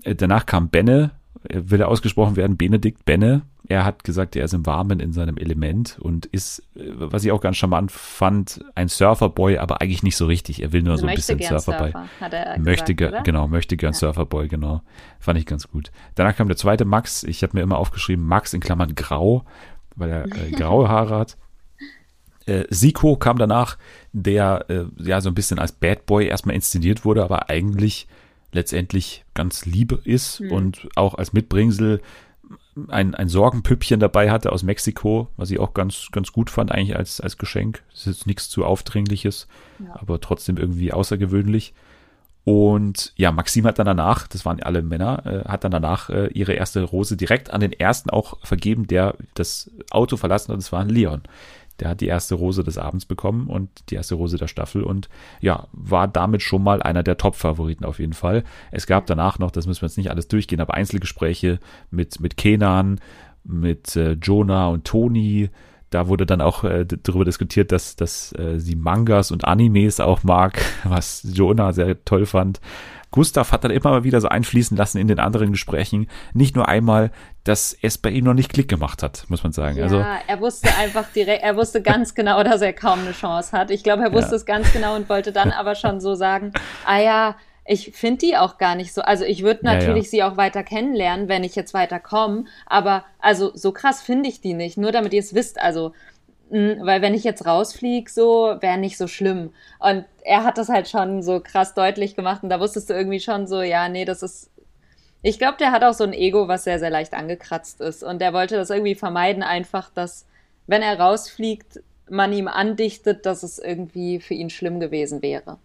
Äh, danach kam Benne, will er ausgesprochen werden, Benedikt Benne. Er hat gesagt, er ist im Warmen in seinem Element und ist, äh, was ich auch ganz charmant fand, ein Surferboy, aber eigentlich nicht so richtig. Er will nur so ein bisschen Surferboy. Surfer, möchte gesagt, genau, möchte gern ja. Surferboy, genau. Fand ich ganz gut. Danach kam der zweite Max. Ich habe mir immer aufgeschrieben, Max in Klammern grau, weil er äh, graue Haare hat. Äh, Siko kam danach, der äh, ja so ein bisschen als Bad Boy erstmal inszeniert wurde, aber eigentlich letztendlich ganz lieb ist mhm. und auch als Mitbringsel ein, ein Sorgenpüppchen dabei hatte aus Mexiko, was ich auch ganz, ganz gut fand, eigentlich als, als Geschenk. Das ist jetzt nichts zu Aufdringliches, ja. aber trotzdem irgendwie außergewöhnlich. Und ja, Maxim hat dann danach, das waren alle Männer, äh, hat dann danach äh, ihre erste Rose direkt an den ersten auch vergeben, der das Auto verlassen hat, das war ein Leon. Der hat die erste Rose des Abends bekommen und die erste Rose der Staffel und ja, war damit schon mal einer der Top-Favoriten auf jeden Fall. Es gab danach noch, das müssen wir jetzt nicht alles durchgehen, aber Einzelgespräche mit, mit Kenan, mit äh, Jonah und Toni. Da wurde dann auch äh, darüber diskutiert, dass, dass äh, sie Mangas und Animes auch mag, was Jonah sehr toll fand. Gustav hat dann immer mal wieder so einfließen lassen in den anderen Gesprächen, nicht nur einmal, dass es bei ihm noch nicht Klick gemacht hat, muss man sagen. Ja, also, er wusste einfach direkt, er wusste ganz genau, dass er kaum eine Chance hat. Ich glaube, er wusste ja. es ganz genau und wollte dann aber schon so sagen, ah ja, ich finde die auch gar nicht so. Also ich würde natürlich ja, ja. sie auch weiter kennenlernen, wenn ich jetzt weiterkomme. Aber also so krass finde ich die nicht. Nur damit ihr es wisst. Also weil wenn ich jetzt rausfliege, so wäre nicht so schlimm. Und er hat das halt schon so krass deutlich gemacht und da wusstest du irgendwie schon so, ja, nee, das ist. Ich glaube, der hat auch so ein Ego, was sehr, sehr leicht angekratzt ist. Und der wollte das irgendwie vermeiden, einfach, dass, wenn er rausfliegt, man ihm andichtet, dass es irgendwie für ihn schlimm gewesen wäre.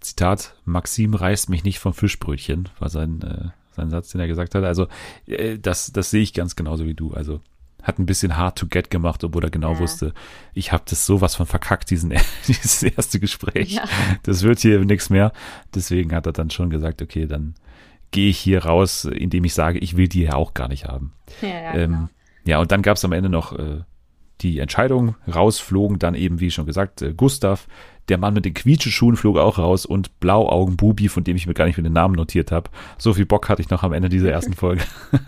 Zitat, Maxim reißt mich nicht vom Fischbrötchen, war sein, äh, sein Satz, den er gesagt hat. Also, äh, das, das sehe ich ganz genauso wie du. Also, hat ein bisschen hard to get gemacht, obwohl er genau ja. wusste, ich habe das sowas von verkackt, diesen, dieses erste Gespräch. Ja. Das wird hier nichts mehr. Deswegen hat er dann schon gesagt, okay, dann gehe ich hier raus, indem ich sage, ich will die ja auch gar nicht haben. Ja, ja, ähm, genau. ja und dann gab es am Ende noch äh, die Entscheidung, rausflogen dann eben, wie schon gesagt, äh, Gustav, der Mann mit den Quietscheschuhen flog auch raus und Blauaugen Bubi, von dem ich mir gar nicht mehr den Namen notiert habe. So viel Bock hatte ich noch am Ende dieser ersten Folge.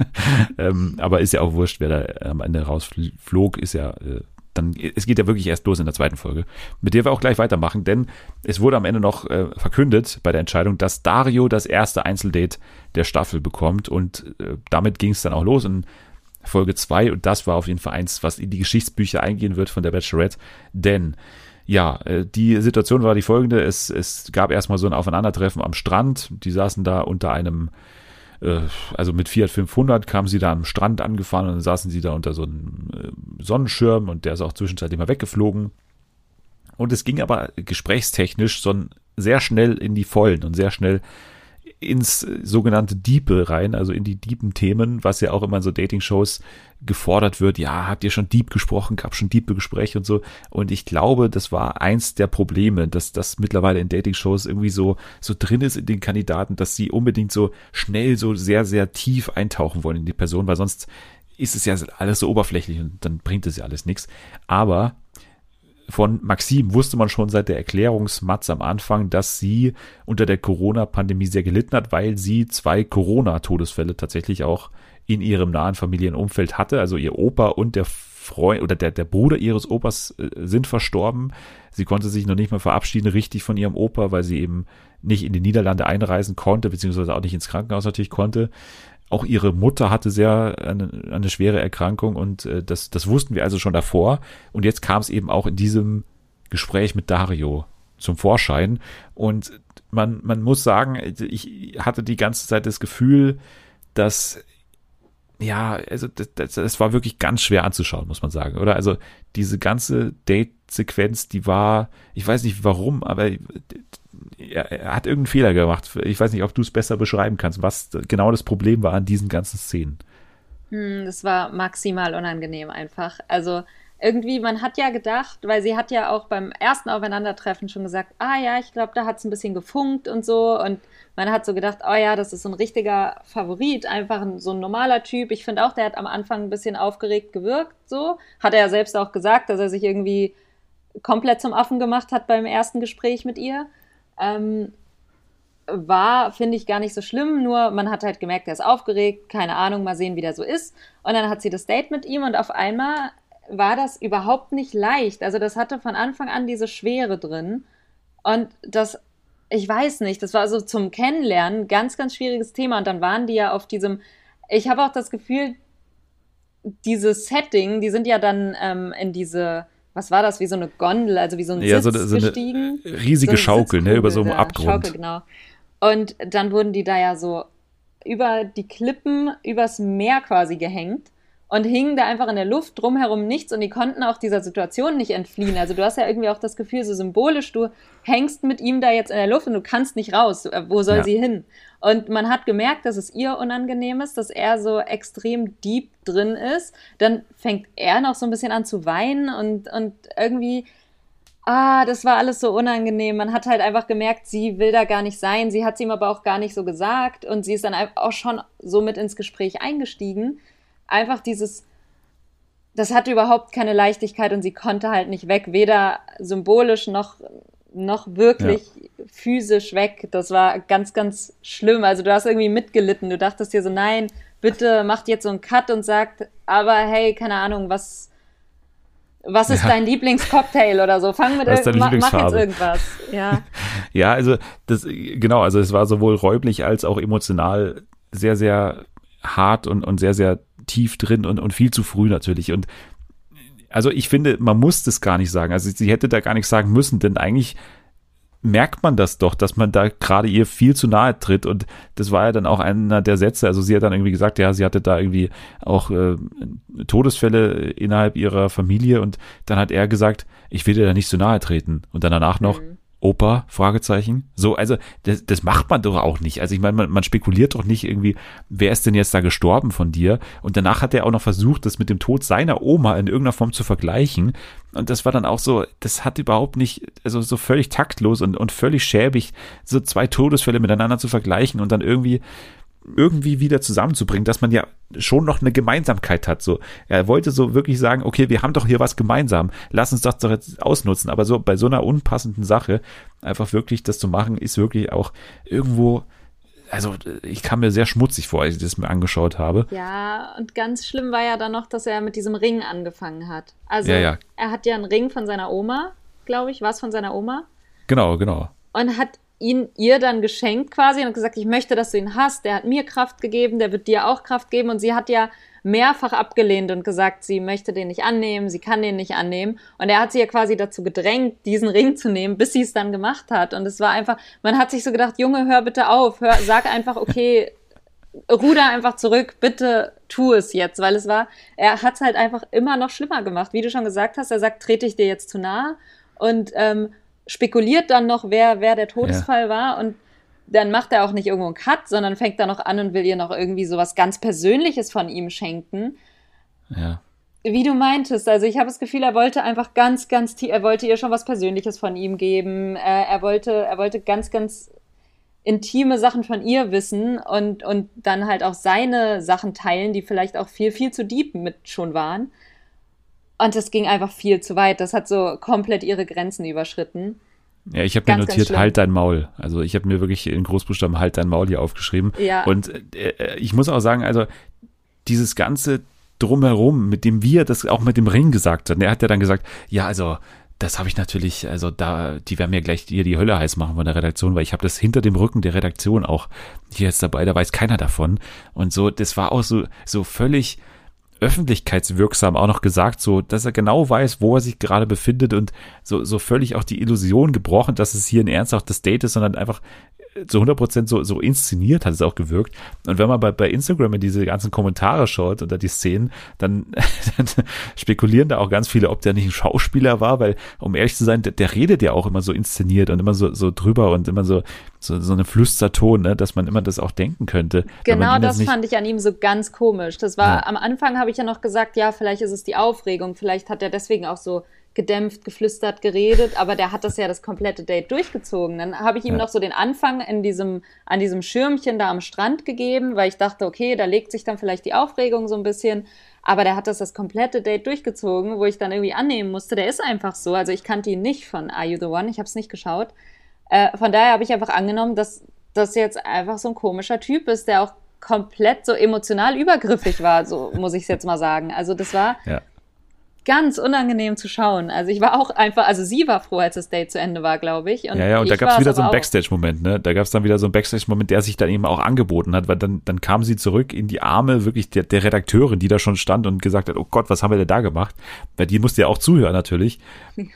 ähm, aber ist ja auch wurscht, wer da am Ende rausflog, ist ja äh, dann, es geht ja wirklich erst los in der zweiten Folge, mit der wir auch gleich weitermachen, denn es wurde am Ende noch äh, verkündet bei der Entscheidung, dass Dario das erste Einzeldate der Staffel bekommt und äh, damit ging es dann auch los in Folge 2 und das war auf jeden Fall eins, was in die Geschichtsbücher eingehen wird von der Bachelorette, denn ja, äh, die Situation war die folgende. Es, es gab erstmal so ein Aufeinandertreffen am Strand. Die saßen da unter einem, äh, also mit Fiat 500 kamen sie da am Strand angefahren und dann saßen sie da unter so einem äh, Sonnenschirm und der ist auch zwischenzeitlich mal weggeflogen. Und es ging aber gesprächstechnisch so sehr schnell in die Vollen und sehr schnell ins sogenannte Diepe rein, also in die diepen Themen, was ja auch immer in so Dating-Shows gefordert wird. Ja, habt ihr schon Deep gesprochen, gab schon diepe Gespräche und so. Und ich glaube, das war eins der Probleme, dass das mittlerweile in Dating-Shows irgendwie so, so drin ist in den Kandidaten, dass sie unbedingt so schnell, so sehr, sehr tief eintauchen wollen in die Person, weil sonst ist es ja alles so oberflächlich und dann bringt es ja alles nichts. Aber von Maxim wusste man schon seit der Erklärungsmatz am Anfang, dass sie unter der Corona-Pandemie sehr gelitten hat, weil sie zwei Corona-Todesfälle tatsächlich auch in ihrem nahen Familienumfeld hatte. Also ihr Opa und der Freund oder der, der Bruder ihres Opas äh, sind verstorben. Sie konnte sich noch nicht mal verabschieden richtig von ihrem Opa, weil sie eben nicht in die Niederlande einreisen konnte, beziehungsweise auch nicht ins Krankenhaus natürlich konnte. Auch ihre Mutter hatte sehr eine, eine schwere Erkrankung und äh, das, das wussten wir also schon davor. Und jetzt kam es eben auch in diesem Gespräch mit Dario zum Vorschein. Und man, man muss sagen, ich hatte die ganze Zeit das Gefühl, dass ja, also das, das, das war wirklich ganz schwer anzuschauen, muss man sagen, oder? Also diese ganze Date-Sequenz, die war, ich weiß nicht warum, aber er, er hat irgendeinen Fehler gemacht. Ich weiß nicht, ob du es besser beschreiben kannst, was genau das Problem war an diesen ganzen Szenen. Hm, das war maximal unangenehm einfach. Also irgendwie, man hat ja gedacht, weil sie hat ja auch beim ersten Aufeinandertreffen schon gesagt, ah ja, ich glaube, da hat es ein bisschen gefunkt und so. Und man hat so gedacht, oh ja, das ist so ein richtiger Favorit, einfach ein, so ein normaler Typ. Ich finde auch, der hat am Anfang ein bisschen aufgeregt gewirkt, so. Hat er ja selbst auch gesagt, dass er sich irgendwie komplett zum Affen gemacht hat beim ersten Gespräch mit ihr. Ähm, war, finde ich, gar nicht so schlimm, nur man hat halt gemerkt, er ist aufgeregt, keine Ahnung, mal sehen, wie der so ist. Und dann hat sie das Date mit ihm und auf einmal war das überhaupt nicht leicht. Also das hatte von Anfang an diese Schwere drin. Und das, ich weiß nicht, das war so zum Kennenlernen ganz, ganz schwieriges Thema. Und dann waren die ja auf diesem, ich habe auch das Gefühl, dieses Setting, die sind ja dann ähm, in diese, was war das, wie so eine Gondel, also wie so ein ja, Sitz so, so gestiegen. riesige so Schaukel, ne, über so einem Abgrund. Schaukel, genau. Und dann wurden die da ja so über die Klippen, übers Meer quasi gehängt und hingen da einfach in der Luft, drumherum nichts und die konnten auch dieser Situation nicht entfliehen. Also du hast ja irgendwie auch das Gefühl, so symbolisch, du hängst mit ihm da jetzt in der Luft und du kannst nicht raus. Äh, wo soll ja. sie hin? Und man hat gemerkt, dass es ihr unangenehm ist, dass er so extrem deep drin ist. Dann fängt er noch so ein bisschen an zu weinen und, und irgendwie, ah, das war alles so unangenehm. Man hat halt einfach gemerkt, sie will da gar nicht sein. Sie hat es ihm aber auch gar nicht so gesagt und sie ist dann auch schon so mit ins Gespräch eingestiegen einfach dieses, das hatte überhaupt keine Leichtigkeit und sie konnte halt nicht weg, weder symbolisch noch, noch wirklich ja. physisch weg. Das war ganz, ganz schlimm. Also du hast irgendwie mitgelitten. Du dachtest dir so, nein, bitte macht jetzt so einen Cut und sagt, aber hey, keine Ahnung, was, was ist ja. dein Lieblingscocktail oder so? Fang mit irgendwas, mach jetzt irgendwas. Ja. ja, also das, genau, also es war sowohl räublich als auch emotional sehr, sehr hart und, und sehr, sehr tief drin und, und viel zu früh natürlich. Und also ich finde, man muss das gar nicht sagen. Also sie hätte da gar nichts sagen müssen, denn eigentlich merkt man das doch, dass man da gerade ihr viel zu nahe tritt. Und das war ja dann auch einer der Sätze. Also sie hat dann irgendwie gesagt, ja, sie hatte da irgendwie auch äh, Todesfälle innerhalb ihrer Familie. Und dann hat er gesagt, ich will dir da nicht zu nahe treten. Und dann danach noch, mhm. Opa? Fragezeichen. So, also das, das macht man doch auch nicht. Also ich meine, man, man spekuliert doch nicht irgendwie, wer ist denn jetzt da gestorben von dir? Und danach hat er auch noch versucht, das mit dem Tod seiner Oma in irgendeiner Form zu vergleichen. Und das war dann auch so, das hat überhaupt nicht, also so völlig taktlos und, und völlig schäbig, so zwei Todesfälle miteinander zu vergleichen und dann irgendwie irgendwie wieder zusammenzubringen, dass man ja schon noch eine Gemeinsamkeit hat. So, er wollte so wirklich sagen, okay, wir haben doch hier was gemeinsam, lass uns das doch jetzt ausnutzen. Aber so bei so einer unpassenden Sache einfach wirklich das zu machen, ist wirklich auch irgendwo also ich kam mir sehr schmutzig vor, als ich das mir angeschaut habe. Ja, und ganz schlimm war ja dann noch, dass er mit diesem Ring angefangen hat. Also ja, ja. er hat ja einen Ring von seiner Oma, glaube ich, war es von seiner Oma? Genau, genau. Und hat ihn ihr dann geschenkt quasi und gesagt, ich möchte, dass du ihn hast. Der hat mir Kraft gegeben, der wird dir auch Kraft geben. Und sie hat ja mehrfach abgelehnt und gesagt, sie möchte den nicht annehmen, sie kann den nicht annehmen. Und er hat sie ja quasi dazu gedrängt, diesen Ring zu nehmen, bis sie es dann gemacht hat. Und es war einfach, man hat sich so gedacht, Junge, hör bitte auf, hör, sag einfach, okay, ruder einfach zurück, bitte tu es jetzt, weil es war, er hat es halt einfach immer noch schlimmer gemacht. Wie du schon gesagt hast, er sagt, trete ich dir jetzt zu nahe und ähm, spekuliert dann noch, wer, wer der Todesfall ja. war und dann macht er auch nicht irgendwo einen Cut, sondern fängt da noch an und will ihr noch irgendwie so was ganz Persönliches von ihm schenken. Ja. Wie du meintest, also ich habe das Gefühl, er wollte einfach ganz, ganz tief, er wollte ihr schon was Persönliches von ihm geben. Er wollte, er wollte ganz, ganz intime Sachen von ihr wissen und, und dann halt auch seine Sachen teilen, die vielleicht auch viel, viel zu deep mit schon waren. Und das ging einfach viel zu weit. Das hat so komplett ihre Grenzen überschritten. Ja, ich habe mir notiert, halt dein Maul. Also ich habe mir wirklich in Großbuchstaben halt dein Maul hier aufgeschrieben. Ja. Und äh, ich muss auch sagen, also dieses ganze drumherum, mit dem wir das auch mit dem Ring gesagt hat. Er hat ja dann gesagt, ja, also das habe ich natürlich, also da, die werden mir gleich hier die Hölle heiß machen von der Redaktion, weil ich habe das hinter dem Rücken der Redaktion auch hier jetzt dabei, da weiß keiner davon. Und so, das war auch so, so völlig, öffentlichkeitswirksam auch noch gesagt, so, dass er genau weiß, wo er sich gerade befindet und so, so völlig auch die Illusion gebrochen, dass es hier ein ernsthaftes Date ist, sondern einfach zu 100 Prozent so, so inszeniert hat es auch gewirkt. Und wenn man bei, bei Instagram in diese ganzen Kommentare schaut oder die Szenen, dann, dann spekulieren da auch ganz viele, ob der nicht ein Schauspieler war, weil, um ehrlich zu sein, der, der redet ja auch immer so inszeniert und immer so, so drüber und immer so, so, so eine Flüsterton, ne, dass man immer das auch denken könnte. Genau, das fand ich an ihm so ganz komisch. Das war, ja. am Anfang habe ich ja noch gesagt, ja, vielleicht ist es die Aufregung, vielleicht hat er deswegen auch so gedämpft, geflüstert, geredet, aber der hat das ja das komplette Date durchgezogen. Dann habe ich ihm ja. noch so den Anfang in diesem, an diesem Schirmchen da am Strand gegeben, weil ich dachte, okay, da legt sich dann vielleicht die Aufregung so ein bisschen. Aber der hat das das komplette Date durchgezogen, wo ich dann irgendwie annehmen musste, der ist einfach so. Also ich kannte ihn nicht von Are You the One, ich habe es nicht geschaut. Äh, von daher habe ich einfach angenommen, dass das jetzt einfach so ein komischer Typ ist, der auch komplett so emotional übergriffig war, so muss ich es jetzt mal sagen. Also das war ja ganz unangenehm zu schauen. Also ich war auch einfach, also sie war froh, als das Date zu Ende war, glaube ich. Und ja, ja, und da gab es wieder so einen Backstage-Moment, ne? Da gab es dann wieder so einen Backstage-Moment, der sich dann eben auch angeboten hat, weil dann, dann kam sie zurück in die Arme wirklich der, der Redakteurin, die da schon stand und gesagt hat, oh Gott, was haben wir denn da gemacht? Weil die musste ja auch zuhören natürlich.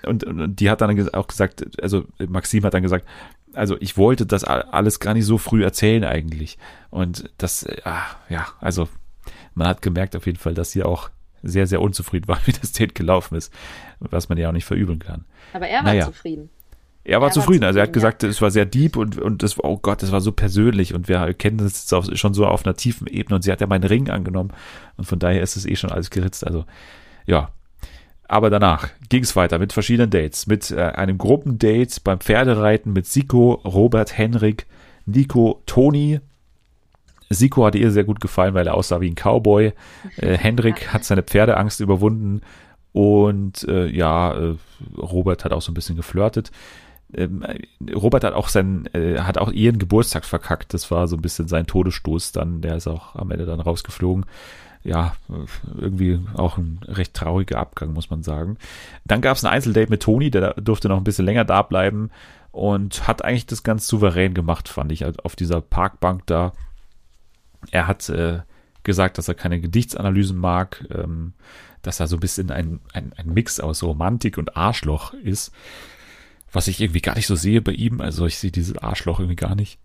Und, und die hat dann auch gesagt, also Maxim hat dann gesagt, also ich wollte das alles gar nicht so früh erzählen eigentlich. Und das, ja, also man hat gemerkt auf jeden Fall, dass sie auch sehr, sehr unzufrieden war, wie das Date gelaufen ist, was man ja auch nicht verübeln kann. Aber er war naja. zufrieden. Er war, er zufrieden. war also er hat gesagt, ja. es war sehr deep und, und das, oh Gott, das war so persönlich und wir kennen das jetzt auf, schon so auf einer tiefen Ebene und sie hat ja meinen Ring angenommen und von daher ist es eh schon alles geritzt. Also, ja. Aber danach ging es weiter mit verschiedenen Dates. Mit äh, einem Gruppendate beim Pferdereiten mit Siko, Robert, Henrik, Nico, Toni, Siko hat ihr sehr gut gefallen, weil er aussah wie ein Cowboy. Äh, Hendrik hat seine Pferdeangst überwunden und äh, ja, äh, Robert hat auch so ein bisschen geflirtet. Ähm, Robert hat auch sein, äh, hat auch ihren Geburtstag verkackt. Das war so ein bisschen sein Todesstoß dann. Der ist auch am Ende dann rausgeflogen. Ja, irgendwie auch ein recht trauriger Abgang, muss man sagen. Dann gab es ein Einzeldate mit Toni, der durfte noch ein bisschen länger da bleiben und hat eigentlich das ganz souverän gemacht, fand ich, auf dieser Parkbank da er hat äh, gesagt, dass er keine Gedichtsanalysen mag, ähm, dass er so ein bisschen ein, ein, ein Mix aus Romantik und Arschloch ist, was ich irgendwie gar nicht so sehe bei ihm. Also ich sehe dieses Arschloch irgendwie gar nicht.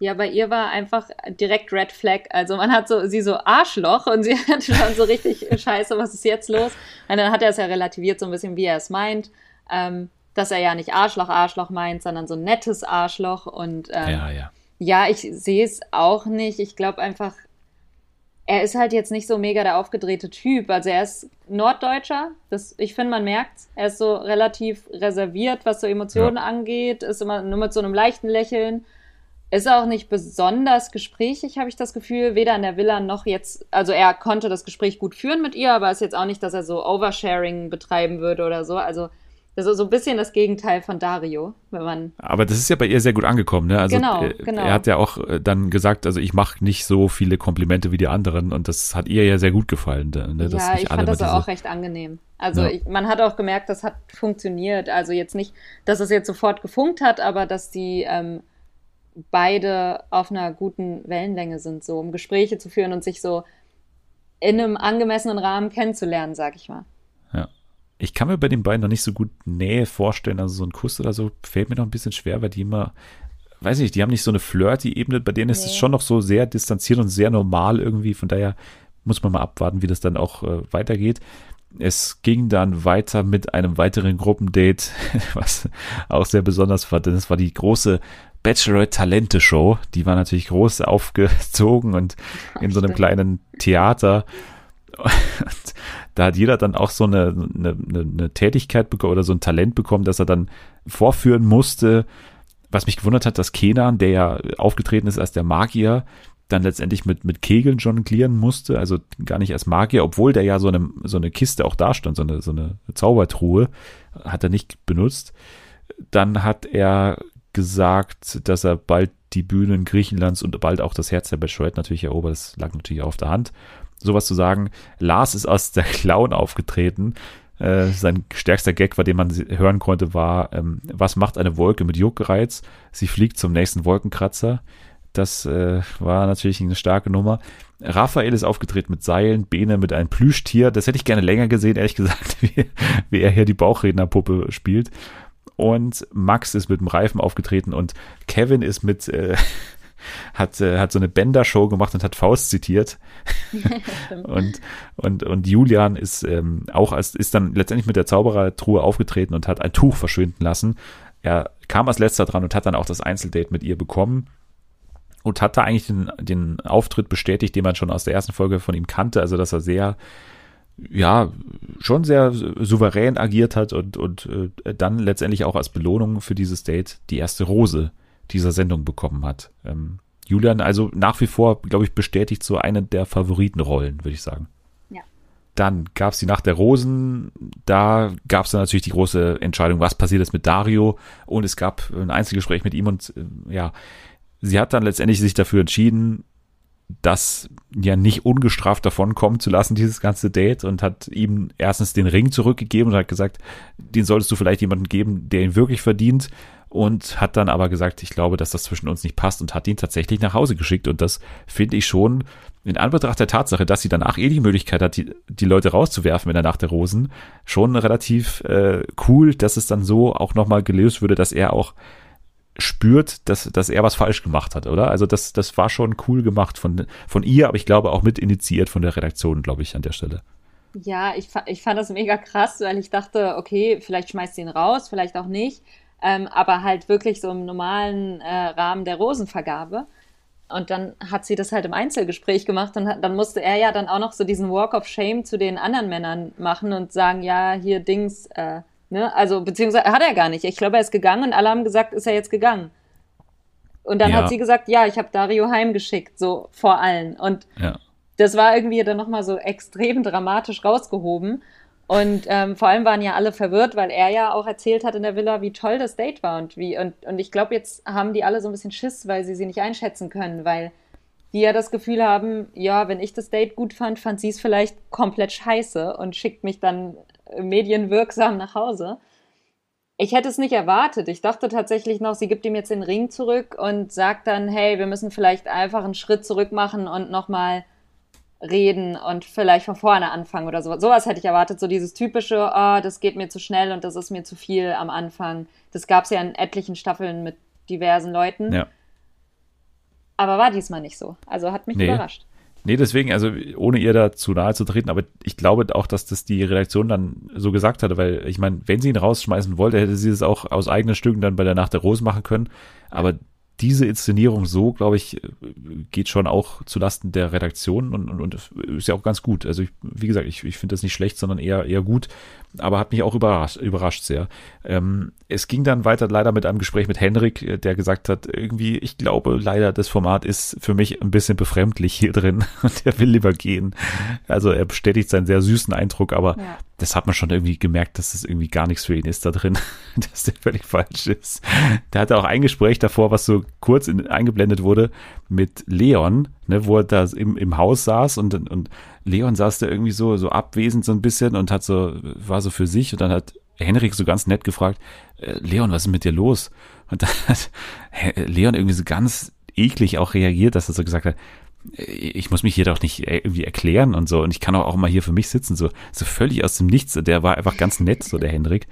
Ja, bei ihr war einfach direkt Red Flag. Also man hat so sie so Arschloch und sie hat schon so richtig Scheiße, was ist jetzt los? Und dann hat er es ja relativiert so ein bisschen, wie er es meint. Ähm, dass er ja nicht Arschloch, Arschloch meint, sondern so ein nettes Arschloch und ähm, ja, ja. Ja, ich sehe es auch nicht. Ich glaube einfach, er ist halt jetzt nicht so mega der aufgedrehte Typ. Also er ist Norddeutscher. Das, ich finde, man merkt Er ist so relativ reserviert, was so Emotionen ja. angeht. Ist immer nur mit so einem leichten Lächeln. Ist auch nicht besonders gesprächig, habe ich das Gefühl. Weder an der Villa noch jetzt. Also er konnte das Gespräch gut führen mit ihr, aber ist jetzt auch nicht, dass er so Oversharing betreiben würde oder so. Also ist so ein bisschen das Gegenteil von Dario, wenn man. Aber das ist ja bei ihr sehr gut angekommen, ne? Also genau, äh, genau. er hat ja auch äh, dann gesagt, also ich mache nicht so viele Komplimente wie die anderen und das hat ihr ja sehr gut gefallen. Ne? Dass ja, ich fand das auch recht angenehm. Also ja. ich, man hat auch gemerkt, das hat funktioniert. Also jetzt nicht, dass es jetzt sofort gefunkt hat, aber dass die ähm, beide auf einer guten Wellenlänge sind, so um Gespräche zu führen und sich so in einem angemessenen Rahmen kennenzulernen, sag ich mal ich kann mir bei den beiden noch nicht so gut Nähe vorstellen. Also so ein Kuss oder so fällt mir noch ein bisschen schwer, weil die immer, weiß ich nicht, die haben nicht so eine Flirty-Ebene. Bei denen ist nee. es schon noch so sehr distanziert und sehr normal irgendwie. Von daher muss man mal abwarten, wie das dann auch äh, weitergeht. Es ging dann weiter mit einem weiteren Gruppendate, was auch sehr besonders war, denn es war die große Bachelor-Talente-Show. Die war natürlich groß aufgezogen und in so einem kleinen Theater. Und da hat jeder dann auch so eine, eine, eine Tätigkeit bekommen oder so ein Talent bekommen, dass er dann vorführen musste. Was mich gewundert hat, dass Kenan, der ja aufgetreten ist als der Magier, dann letztendlich mit, mit Kegeln jonglieren musste, also gar nicht als Magier, obwohl der ja so eine, so eine Kiste auch da stand, so eine, so eine Zaubertruhe, hat er nicht benutzt. Dann hat er gesagt, dass er bald die Bühnen Griechenlands und bald auch das Herz der Bachelorette natürlich erobert. Das lag natürlich auf der Hand sowas zu sagen. Lars ist aus der Clown aufgetreten. Äh, sein stärkster Gag, war, den man hören konnte, war, ähm, was macht eine Wolke mit Juckreiz? Sie fliegt zum nächsten Wolkenkratzer. Das äh, war natürlich eine starke Nummer. Raphael ist aufgetreten mit Seilen, Bene mit einem Plüschtier. Das hätte ich gerne länger gesehen, ehrlich gesagt, wie, wie er hier die Bauchrednerpuppe spielt. und Max ist mit dem Reifen aufgetreten und Kevin ist mit äh, hat, äh, hat so eine Bender-Show gemacht und hat Faust zitiert. und, und, und Julian ist ähm, auch als, ist dann letztendlich mit der Zauberertruhe aufgetreten und hat ein Tuch verschwinden lassen. Er kam als letzter dran und hat dann auch das Einzeldate mit ihr bekommen und hat da eigentlich den, den Auftritt bestätigt, den man schon aus der ersten Folge von ihm kannte, also dass er sehr ja, schon sehr souverän agiert hat und, und äh, dann letztendlich auch als Belohnung für dieses Date die erste Rose dieser Sendung bekommen hat. Ähm, Julian also nach wie vor, glaube ich, bestätigt so eine der Favoritenrollen, würde ich sagen. Ja. Dann gab es die Nacht der Rosen. Da gab es dann natürlich die große Entscheidung, was passiert ist mit Dario. Und es gab ein Einzelgespräch mit ihm und äh, ja, sie hat dann letztendlich sich dafür entschieden, das ja nicht ungestraft davon kommen zu lassen, dieses ganze Date, und hat ihm erstens den Ring zurückgegeben und hat gesagt, den solltest du vielleicht jemanden geben, der ihn wirklich verdient und hat dann aber gesagt, ich glaube, dass das zwischen uns nicht passt und hat ihn tatsächlich nach Hause geschickt und das finde ich schon in Anbetracht der Tatsache, dass sie danach eh die Möglichkeit hat, die, die Leute rauszuwerfen in der Nacht der Rosen, schon relativ äh, cool, dass es dann so auch nochmal gelöst würde, dass er auch spürt, dass, dass er was falsch gemacht hat, oder? Also das, das war schon cool gemacht von, von ihr, aber ich glaube auch mit initiiert von der Redaktion, glaube ich, an der Stelle. Ja, ich, ich fand das mega krass, weil ich dachte, okay, vielleicht schmeißt sie ihn raus, vielleicht auch nicht ähm, aber halt wirklich so im normalen äh, Rahmen der Rosenvergabe. Und dann hat sie das halt im Einzelgespräch gemacht und hat, dann musste er ja dann auch noch so diesen Walk of Shame zu den anderen Männern machen und sagen, ja, hier Dings, äh, ne, also beziehungsweise hat er gar nicht. Ich glaube, er ist gegangen und alle haben gesagt, ist er jetzt gegangen. Und dann ja. hat sie gesagt, ja, ich habe Dario heimgeschickt, so vor allen. Und ja. das war irgendwie dann nochmal so extrem dramatisch rausgehoben. Und ähm, vor allem waren ja alle verwirrt, weil er ja auch erzählt hat in der Villa, wie toll das Date war und wie. Und, und ich glaube, jetzt haben die alle so ein bisschen Schiss, weil sie sie nicht einschätzen können, weil die ja das Gefühl haben, ja, wenn ich das Date gut fand, fand sie es vielleicht komplett scheiße und schickt mich dann medienwirksam nach Hause. Ich hätte es nicht erwartet. Ich dachte tatsächlich noch, sie gibt ihm jetzt den Ring zurück und sagt dann, hey, wir müssen vielleicht einfach einen Schritt zurück machen und nochmal reden und vielleicht von vorne anfangen oder sowas. Sowas hätte ich erwartet, so dieses typische, oh, das geht mir zu schnell und das ist mir zu viel am Anfang. Das gab es ja in etlichen Staffeln mit diversen Leuten. Ja. Aber war diesmal nicht so. Also hat mich nee. überrascht. Nee, deswegen, also ohne ihr da zu nahe zu treten, aber ich glaube auch, dass das die Redaktion dann so gesagt hatte, weil ich meine, wenn sie ihn rausschmeißen wollte, hätte sie es auch aus eigenen Stücken dann bei der Nacht der Rose machen können. Aber diese Inszenierung so, glaube ich, geht schon auch zulasten der Redaktion und, und, und ist ja auch ganz gut. Also ich, wie gesagt, ich, ich finde das nicht schlecht, sondern eher eher gut, aber hat mich auch überrascht, überrascht sehr. Ähm, es ging dann weiter leider mit einem Gespräch mit Henrik, der gesagt hat, irgendwie, ich glaube leider, das Format ist für mich ein bisschen befremdlich hier drin und er will lieber gehen. Also er bestätigt seinen sehr süßen Eindruck, aber ja. das hat man schon irgendwie gemerkt, dass das irgendwie gar nichts für ihn ist da drin, dass der völlig falsch ist. Der hatte auch ein Gespräch davor, was so kurz in, eingeblendet wurde mit Leon, ne, wo er da im, im Haus saß und, und Leon saß da irgendwie so, so abwesend so ein bisschen und hat so, war so für sich und dann hat Henrik so ganz nett gefragt, äh, Leon, was ist mit dir los? Und dann hat Leon irgendwie so ganz eklig auch reagiert, dass er so gesagt hat, äh, ich muss mich hier doch nicht irgendwie erklären und so und ich kann auch, auch mal hier für mich sitzen, so, so völlig aus dem Nichts. Der war einfach ganz nett, so der Henrik.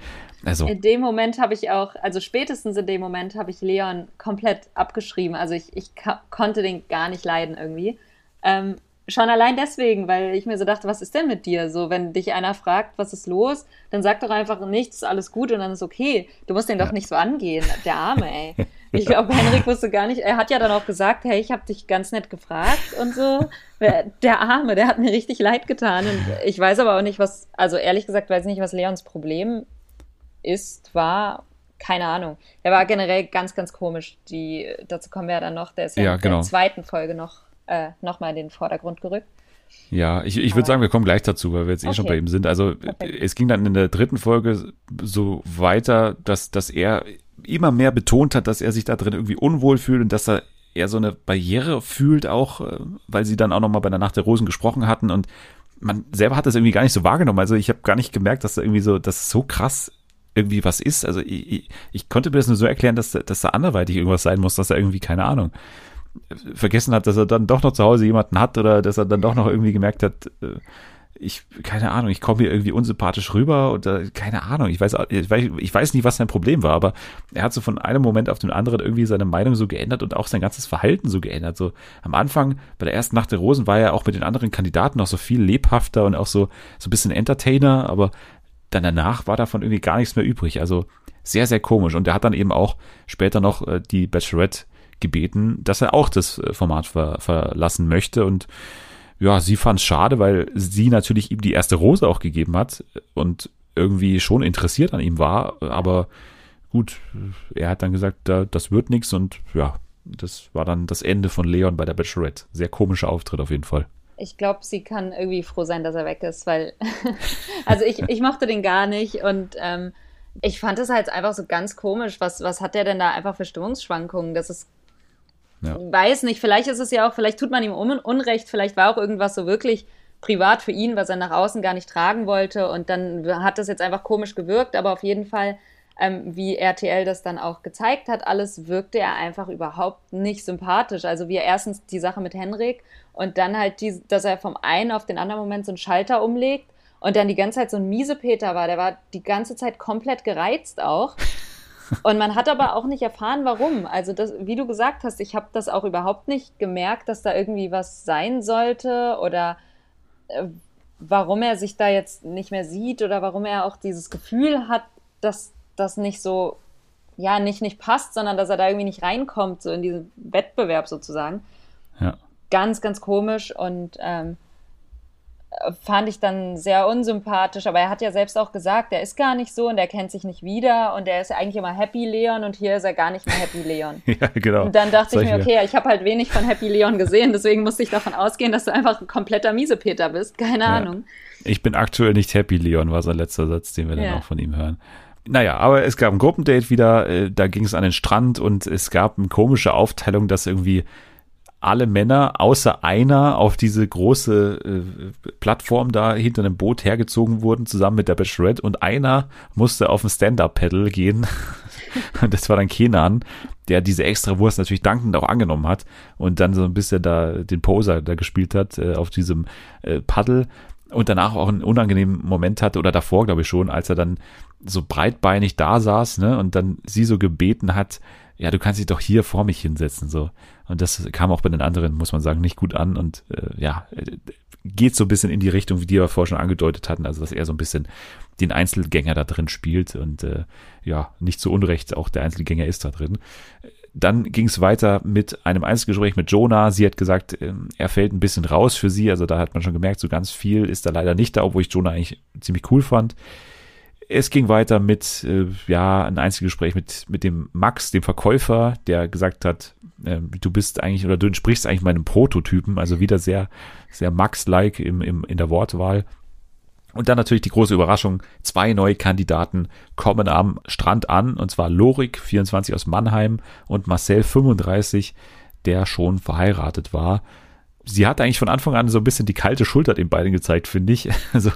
Also. In dem Moment habe ich auch, also spätestens in dem Moment habe ich Leon komplett abgeschrieben. Also ich, ich konnte den gar nicht leiden irgendwie. Ähm, schon allein deswegen, weil ich mir so dachte, was ist denn mit dir? So, wenn dich einer fragt, was ist los, dann sag doch einfach nichts, alles gut und dann ist okay. Du musst den doch nicht so angehen, der Arme, ey. Ich glaube, Henrik wusste gar nicht, er hat ja dann auch gesagt, hey, ich habe dich ganz nett gefragt und so. Der Arme, der hat mir richtig leid getan und ich weiß aber auch nicht, was, also ehrlich gesagt, weiß ich nicht, was Leons Problem ist, war, keine Ahnung. Er war generell ganz, ganz komisch. Die, dazu kommen wir ja dann noch. Der ist ja, ja in genau. der zweiten Folge noch, äh, noch mal in den Vordergrund gerückt. Ja, ich, ich würde sagen, wir kommen gleich dazu, weil wir jetzt eh okay. schon bei ihm sind. Also Perfekt. es ging dann in der dritten Folge so weiter, dass, dass er immer mehr betont hat, dass er sich da drin irgendwie unwohl fühlt und dass er eher so eine Barriere fühlt, auch äh, weil sie dann auch nochmal bei der Nacht der Rosen gesprochen hatten und man selber hat das irgendwie gar nicht so wahrgenommen. Also ich habe gar nicht gemerkt, dass da irgendwie so, dass so krass irgendwie was ist. Also ich, ich, ich konnte mir das nur so erklären, dass, dass da anderweitig irgendwas sein muss, dass er irgendwie, keine Ahnung, vergessen hat, dass er dann doch noch zu Hause jemanden hat oder dass er dann doch noch irgendwie gemerkt hat, äh, ich, keine Ahnung, ich komme hier irgendwie unsympathisch rüber oder keine Ahnung, ich weiß, ich weiß, ich weiß nicht, was sein Problem war, aber er hat so von einem Moment auf den anderen irgendwie seine Meinung so geändert und auch sein ganzes Verhalten so geändert. So am Anfang, bei der ersten Nacht der Rosen, war er auch mit den anderen Kandidaten noch so viel lebhafter und auch so, so ein bisschen Entertainer, aber dann danach war davon irgendwie gar nichts mehr übrig. Also sehr, sehr komisch. Und er hat dann eben auch später noch äh, die Bachelorette gebeten, dass er auch das äh, Format ver verlassen möchte und ja, sie fand es schade, weil sie natürlich ihm die erste Rose auch gegeben hat und irgendwie schon interessiert an ihm war. Aber gut, er hat dann gesagt, das wird nichts und ja, das war dann das Ende von Leon bei der Bachelorette. Sehr komischer Auftritt auf jeden Fall. Ich glaube, sie kann irgendwie froh sein, dass er weg ist, weil, also ich, ich mochte den gar nicht und ähm, ich fand es halt einfach so ganz komisch. Was, was hat der denn da einfach für Stimmungsschwankungen? Das ist ja. Weiß nicht, vielleicht ist es ja auch, vielleicht tut man ihm Unrecht, vielleicht war auch irgendwas so wirklich privat für ihn, was er nach außen gar nicht tragen wollte und dann hat das jetzt einfach komisch gewirkt, aber auf jeden Fall, ähm, wie RTL das dann auch gezeigt hat, alles wirkte er einfach überhaupt nicht sympathisch. Also wie er erstens die Sache mit Henrik und dann halt, die, dass er vom einen auf den anderen Moment so einen Schalter umlegt und dann die ganze Zeit so ein Miesepeter war, der war die ganze Zeit komplett gereizt auch. Und man hat aber auch nicht erfahren, warum. Also, das, wie du gesagt hast, ich habe das auch überhaupt nicht gemerkt, dass da irgendwie was sein sollte oder äh, warum er sich da jetzt nicht mehr sieht oder warum er auch dieses Gefühl hat, dass das nicht so, ja, nicht, nicht passt, sondern dass er da irgendwie nicht reinkommt, so in diesen Wettbewerb sozusagen. Ja. Ganz, ganz komisch und ähm, fand ich dann sehr unsympathisch, aber er hat ja selbst auch gesagt, er ist gar nicht so und er kennt sich nicht wieder und er ist ja eigentlich immer Happy Leon und hier ist er gar nicht mehr Happy Leon. ja, genau. Und dann dachte Solche. ich mir, okay, ich habe halt wenig von Happy Leon gesehen, deswegen musste ich davon ausgehen, dass du einfach ein kompletter Miesepeter bist. Keine ja. Ahnung. Ich bin aktuell nicht Happy Leon, war sein letzter Satz, den wir ja. dann auch von ihm hören. Naja, aber es gab ein Gruppendate wieder, äh, da ging es an den Strand und es gab eine komische Aufteilung, dass irgendwie alle Männer außer einer auf diese große äh, Plattform da hinter einem Boot hergezogen wurden, zusammen mit der Bachelorette und einer musste auf ein Stand-Up-Pedal gehen. und das war dann Kenan, der diese extra Wurst natürlich dankend auch angenommen hat und dann so ein bisschen da den Poser da gespielt hat äh, auf diesem äh, Paddel und danach auch einen unangenehmen Moment hatte oder davor glaube ich schon, als er dann so breitbeinig da saß, ne, und dann sie so gebeten hat, ja, du kannst dich doch hier vor mich hinsetzen, so. Und das kam auch bei den anderen, muss man sagen, nicht gut an und äh, ja, geht so ein bisschen in die Richtung, wie die wir vorher schon angedeutet hatten, also dass er so ein bisschen den Einzelgänger da drin spielt und äh, ja, nicht zu Unrecht, auch der Einzelgänger ist da drin. Dann ging es weiter mit einem Einzelgespräch mit Jonah. Sie hat gesagt, ähm, er fällt ein bisschen raus für sie. Also da hat man schon gemerkt, so ganz viel ist da leider nicht da, obwohl ich Jonah eigentlich ziemlich cool fand. Es ging weiter mit, äh, ja, ein Einzelgespräch mit, mit dem Max, dem Verkäufer, der gesagt hat, äh, du bist eigentlich, oder du entsprichst eigentlich meinem Prototypen, also wieder sehr, sehr Max-like im, im, in der Wortwahl. Und dann natürlich die große Überraschung, zwei neue Kandidaten kommen am Strand an, und zwar Lorik, 24 aus Mannheim, und Marcel, 35, der schon verheiratet war sie hat eigentlich von Anfang an so ein bisschen die kalte Schulter den beiden gezeigt, finde ich. Also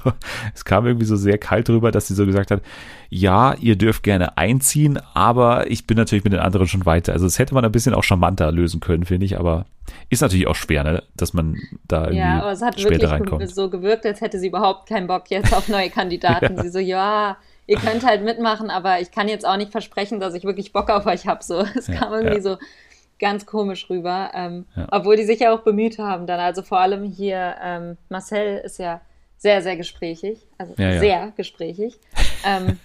es kam irgendwie so sehr kalt drüber, dass sie so gesagt hat, ja, ihr dürft gerne einziehen, aber ich bin natürlich mit den anderen schon weiter. Also das hätte man ein bisschen auch charmanter lösen können, finde ich, aber ist natürlich auch schwer, ne? dass man da irgendwie Ja, aber es hat wirklich reinkommt. so gewirkt, als hätte sie überhaupt keinen Bock jetzt auf neue Kandidaten. ja. Sie so, ja, ihr könnt halt mitmachen, aber ich kann jetzt auch nicht versprechen, dass ich wirklich Bock auf euch habe. So, es kam irgendwie ja. so ganz komisch rüber. Ähm, ja. Obwohl die sich ja auch bemüht haben dann. Also vor allem hier, ähm, Marcel ist ja sehr, sehr gesprächig. Also ja, ja. sehr gesprächig. ähm,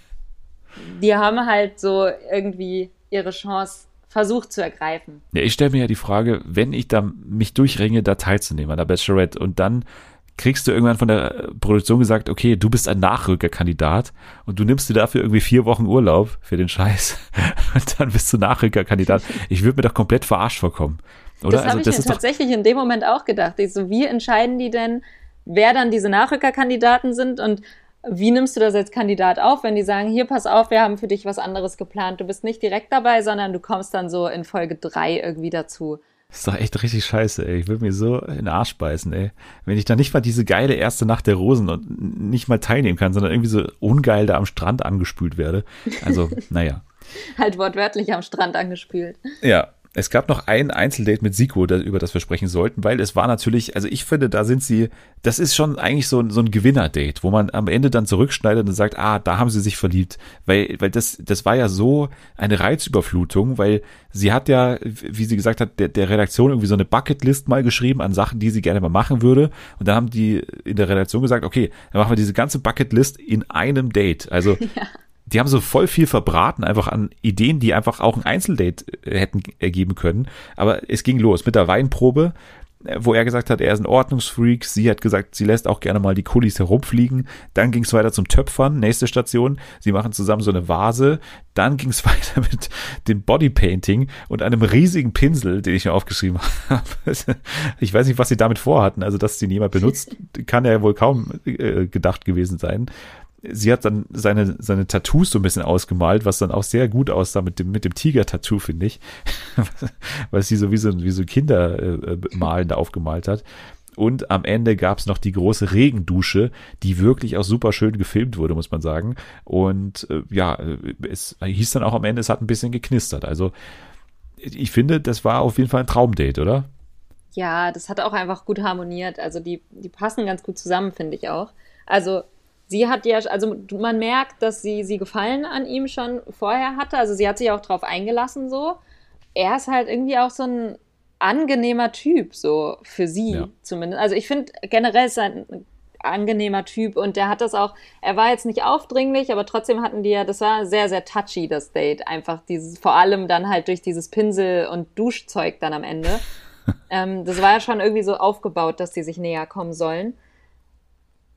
die haben halt so irgendwie ihre Chance versucht zu ergreifen. Ja, ich stelle mir ja die Frage, wenn ich da mich durchringe, da teilzunehmen an der Bachelorette und dann kriegst du irgendwann von der Produktion gesagt, okay, du bist ein Nachrückerkandidat und du nimmst dir dafür irgendwie vier Wochen Urlaub für den Scheiß und dann bist du Nachrückerkandidat. Ich würde mir doch komplett verarscht vorkommen. Oder? Das habe also, ich mir tatsächlich in dem Moment auch gedacht. Ich so, wie entscheiden die denn, wer dann diese Nachrückerkandidaten sind und wie nimmst du das als Kandidat auf, wenn die sagen, hier pass auf, wir haben für dich was anderes geplant. Du bist nicht direkt dabei, sondern du kommst dann so in Folge drei irgendwie dazu. Das ist doch echt richtig scheiße, ey. Ich würde mir so in den Arsch beißen, ey. Wenn ich da nicht mal diese geile erste Nacht der Rosen und nicht mal teilnehmen kann, sondern irgendwie so ungeil da am Strand angespült werde. Also, naja. halt wortwörtlich am Strand angespült. Ja. Es gab noch ein Einzeldate mit Siko, über das wir sprechen sollten, weil es war natürlich, also ich finde, da sind sie, das ist schon eigentlich so, so ein Gewinner-Date, wo man am Ende dann zurückschneidet und sagt, ah, da haben sie sich verliebt. Weil, weil das, das war ja so eine Reizüberflutung, weil sie hat ja, wie sie gesagt hat, der, der Redaktion irgendwie so eine Bucketlist mal geschrieben an Sachen, die sie gerne mal machen würde. Und dann haben die in der Redaktion gesagt, okay, dann machen wir diese ganze Bucketlist in einem Date. Also ja die haben so voll viel verbraten, einfach an Ideen, die einfach auch ein Einzeldate äh, hätten ergeben können. Aber es ging los mit der Weinprobe, äh, wo er gesagt hat, er ist ein Ordnungsfreak. Sie hat gesagt, sie lässt auch gerne mal die Kulis herumfliegen. Dann ging es weiter zum Töpfern, nächste Station. Sie machen zusammen so eine Vase. Dann ging es weiter mit dem Bodypainting und einem riesigen Pinsel, den ich mir aufgeschrieben habe. Ich weiß nicht, was sie damit vorhatten. Also, dass sie niemand benutzt, kann ja wohl kaum äh, gedacht gewesen sein sie hat dann seine, seine Tattoos so ein bisschen ausgemalt, was dann auch sehr gut aussah mit dem, mit dem Tiger-Tattoo, finde ich. Weil sie so wie so, wie so Kindermalen äh, da aufgemalt hat. Und am Ende gab es noch die große Regendusche, die wirklich auch super schön gefilmt wurde, muss man sagen. Und äh, ja, es hieß dann auch am Ende, es hat ein bisschen geknistert. Also ich finde, das war auf jeden Fall ein Traumdate, oder? Ja, das hat auch einfach gut harmoniert. Also die, die passen ganz gut zusammen, finde ich auch. Also sie hat ja, also man merkt, dass sie, sie Gefallen an ihm schon vorher hatte. Also sie hat sich auch drauf eingelassen so. Er ist halt irgendwie auch so ein angenehmer Typ, so für sie ja. zumindest. Also ich finde generell ist er ein angenehmer Typ und der hat das auch, er war jetzt nicht aufdringlich, aber trotzdem hatten die ja, das war sehr, sehr touchy, das Date. Einfach dieses, vor allem dann halt durch dieses Pinsel- und Duschzeug dann am Ende. ähm, das war ja schon irgendwie so aufgebaut, dass die sich näher kommen sollen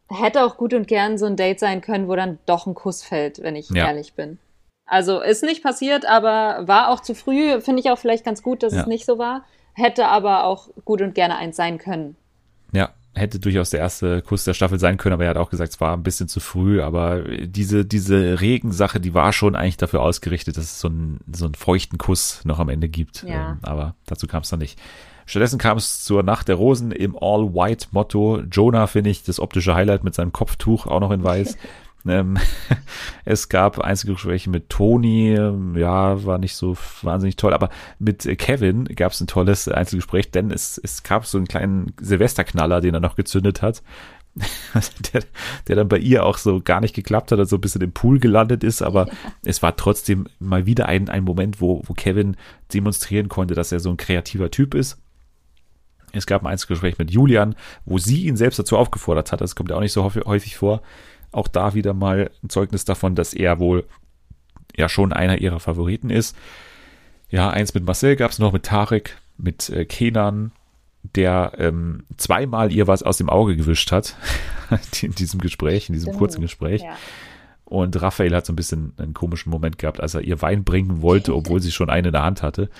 hätte auch gut und gern so ein Date sein können, wo dann doch ein Kuss fällt, wenn ich ja. ehrlich bin. Also ist nicht passiert, aber war auch zu früh. Finde ich auch vielleicht ganz gut, dass ja. es nicht so war. Hätte aber auch gut und gerne eins sein können. Ja, hätte durchaus der erste Kuss der Staffel sein können, aber er hat auch gesagt, es war ein bisschen zu früh. Aber diese, diese Regensache, die war schon eigentlich dafür ausgerichtet, dass es so einen, so einen feuchten Kuss noch am Ende gibt. Ja. Ähm, aber dazu kam es dann nicht. Stattdessen kam es zur Nacht der Rosen im All-White-Motto. Jonah finde ich das optische Highlight mit seinem Kopftuch auch noch in weiß. ähm, es gab Einzelgespräche mit Toni, ja, war nicht so wahnsinnig toll, aber mit Kevin gab es ein tolles Einzelgespräch, denn es, es gab so einen kleinen Silvesterknaller, den er noch gezündet hat. der, der dann bei ihr auch so gar nicht geklappt hat, also ein bisschen im Pool gelandet ist, aber ja. es war trotzdem mal wieder ein, ein Moment, wo, wo Kevin demonstrieren konnte, dass er so ein kreativer Typ ist es gab ein Einzelgespräch mit Julian, wo sie ihn selbst dazu aufgefordert hat. Das kommt ja auch nicht so häufig vor. Auch da wieder mal ein Zeugnis davon, dass er wohl ja schon einer ihrer Favoriten ist. Ja, eins mit Marcel gab es noch, mit Tarek, mit äh, Kenan, der ähm, zweimal ihr was aus dem Auge gewischt hat in diesem Gespräch, in diesem Stimmt. kurzen Gespräch. Ja. Und Raphael hat so ein bisschen einen komischen Moment gehabt, als er ihr Wein bringen wollte, obwohl sie schon einen in der Hand hatte.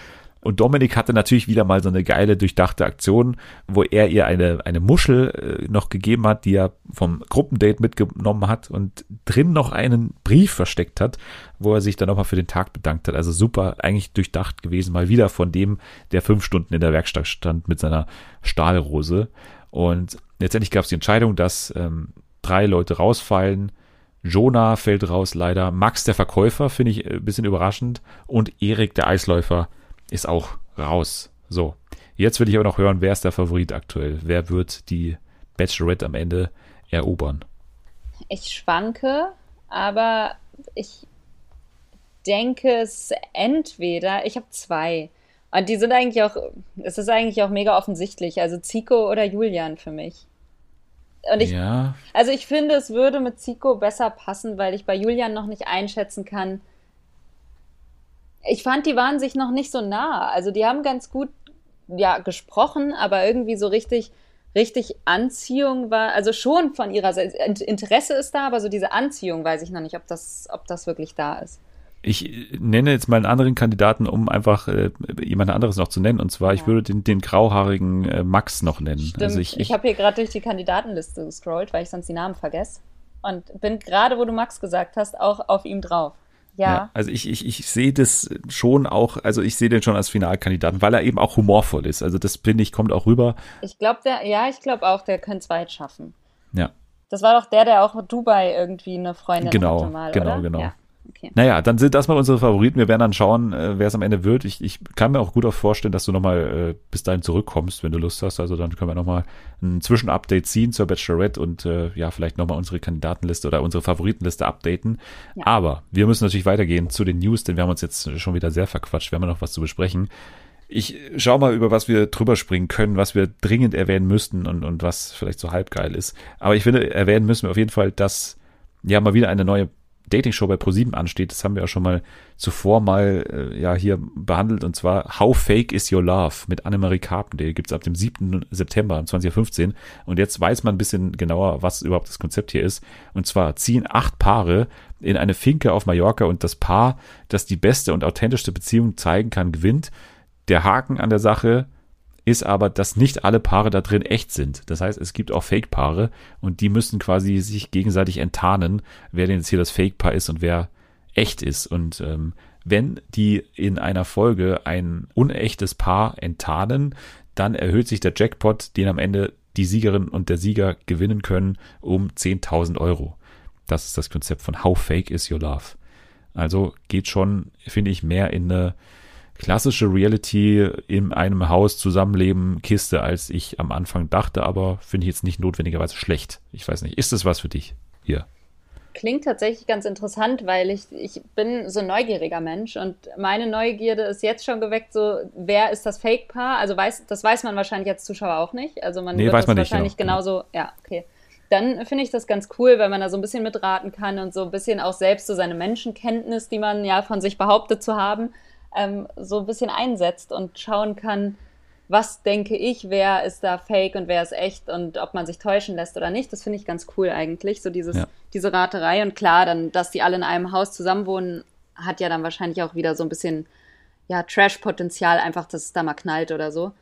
Und Dominik hatte natürlich wieder mal so eine geile, durchdachte Aktion, wo er ihr eine, eine Muschel äh, noch gegeben hat, die er vom Gruppendate mitgenommen hat und drin noch einen Brief versteckt hat, wo er sich dann nochmal für den Tag bedankt hat. Also super, eigentlich durchdacht gewesen, mal wieder von dem, der fünf Stunden in der Werkstatt stand mit seiner Stahlrose. Und letztendlich gab es die Entscheidung, dass ähm, drei Leute rausfallen. Jonah fällt raus leider. Max, der Verkäufer, finde ich ein bisschen überraschend. Und Erik, der Eisläufer, ist auch raus. So, jetzt will ich aber noch hören, wer ist der Favorit aktuell? Wer wird die Bachelorette am Ende erobern? Ich schwanke, aber ich denke es entweder, ich habe zwei. Und die sind eigentlich auch, es ist eigentlich auch mega offensichtlich. Also Zico oder Julian für mich. Und ich, ja. also ich finde, es würde mit Zico besser passen, weil ich bei Julian noch nicht einschätzen kann, ich fand, die waren sich noch nicht so nah. Also die haben ganz gut ja gesprochen, aber irgendwie so richtig richtig Anziehung war, also schon von ihrer Seite, Interesse ist da, aber so diese Anziehung weiß ich noch nicht, ob das, ob das wirklich da ist. Ich nenne jetzt mal einen anderen Kandidaten, um einfach äh, jemand anderes noch zu nennen. Und zwar, ja. ich würde den, den grauhaarigen äh, Max noch nennen. Stimmt. Also ich, ich, ich habe hier gerade durch die Kandidatenliste gescrollt, weil ich sonst die Namen vergesse. Und bin gerade, wo du Max gesagt hast, auch auf ihm drauf. Ja. ja. Also ich, ich, ich sehe das schon auch, also ich sehe den schon als Finalkandidaten, weil er eben auch humorvoll ist. Also das finde ich, kommt auch rüber. Ich glaube, der, ja, ich glaube auch, der könnte es weit schaffen. Ja. Das war doch der, der auch Dubai irgendwie eine Freundin genau, hatte mal, Genau, oder? genau. Ja. Okay. Naja, dann sind das mal unsere Favoriten. Wir werden dann schauen, äh, wer es am Ende wird. Ich, ich kann mir auch gut auch vorstellen, dass du nochmal äh, bis dahin zurückkommst, wenn du Lust hast. Also dann können wir nochmal ein Zwischenupdate ziehen zur Bachelorette und äh, ja, vielleicht nochmal unsere Kandidatenliste oder unsere Favoritenliste updaten. Ja. Aber wir müssen natürlich weitergehen zu den News, denn wir haben uns jetzt schon wieder sehr verquatscht. Wir haben noch was zu besprechen. Ich schau mal, über was wir drüber springen können, was wir dringend erwähnen müssten und, und was vielleicht so halbgeil ist. Aber ich finde, erwähnen müssen wir auf jeden Fall, dass ja mal wieder eine neue Dating-Show bei ProSieben ansteht. Das haben wir ja schon mal zuvor mal äh, ja hier behandelt und zwar How Fake is Your Love mit Annemarie Carpendale gibt's ab dem 7. September 2015 und jetzt weiß man ein bisschen genauer, was überhaupt das Konzept hier ist und zwar ziehen acht Paare in eine Finke auf Mallorca und das Paar, das die beste und authentischste Beziehung zeigen kann, gewinnt der Haken an der Sache ist aber, dass nicht alle Paare da drin echt sind. Das heißt, es gibt auch Fake-Paare und die müssen quasi sich gegenseitig enttarnen, wer denn jetzt hier das Fake-Paar ist und wer echt ist. Und ähm, wenn die in einer Folge ein unechtes Paar enttarnen, dann erhöht sich der Jackpot, den am Ende die Siegerin und der Sieger gewinnen können, um 10.000 Euro. Das ist das Konzept von How Fake is Your Love. Also geht schon, finde ich, mehr in eine klassische Reality in einem Haus zusammenleben Kiste, als ich am Anfang dachte, aber finde ich jetzt nicht notwendigerweise schlecht. Ich weiß nicht, ist das was für dich hier? Klingt tatsächlich ganz interessant, weil ich, ich bin so ein neugieriger Mensch und meine Neugierde ist jetzt schon geweckt, so wer ist das Fake-Paar? Also weiß, das weiß man wahrscheinlich als Zuschauer auch nicht. Also man nee, wird weiß das man wahrscheinlich nicht, genau. genauso, ja, okay. Dann finde ich das ganz cool, weil man da so ein bisschen mitraten kann und so ein bisschen auch selbst so seine Menschenkenntnis, die man ja von sich behauptet zu haben, ähm, so ein bisschen einsetzt und schauen kann, was denke ich, wer ist da fake und wer ist echt und ob man sich täuschen lässt oder nicht. Das finde ich ganz cool eigentlich, so dieses, ja. diese Raterei. Und klar, dann, dass die alle in einem Haus zusammenwohnen, hat ja dann wahrscheinlich auch wieder so ein bisschen ja, Trash-Potenzial, einfach, dass es da mal knallt oder so.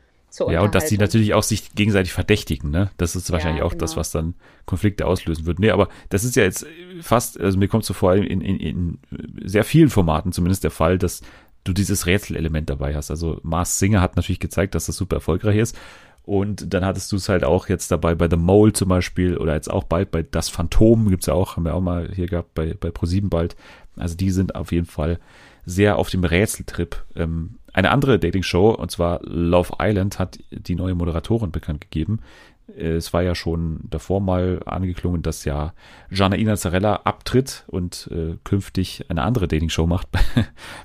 Ja, und dass die natürlich auch sich gegenseitig verdächtigen, ne? Das ist wahrscheinlich ja, auch genau. das, was dann Konflikte auslösen wird. Nee, aber das ist ja jetzt fast, also mir kommt so vor, in, in, in sehr vielen Formaten zumindest der Fall, dass du dieses Rätselelement dabei hast. Also Mars Singer hat natürlich gezeigt, dass das super erfolgreich ist. Und dann hattest du es halt auch jetzt dabei bei The Mole zum Beispiel oder jetzt auch bald bei Das Phantom gibt's ja auch, haben wir auch mal hier gehabt bei, bei ProSieben bald. Also die sind auf jeden Fall sehr auf dem Rätseltrip. Ähm, eine andere Dating-Show, und zwar Love Island, hat die neue Moderatorin bekannt gegeben. Es war ja schon davor mal angeklungen, dass ja Gianna Inazzarella abtritt und äh, künftig eine andere Dating-Show macht bei,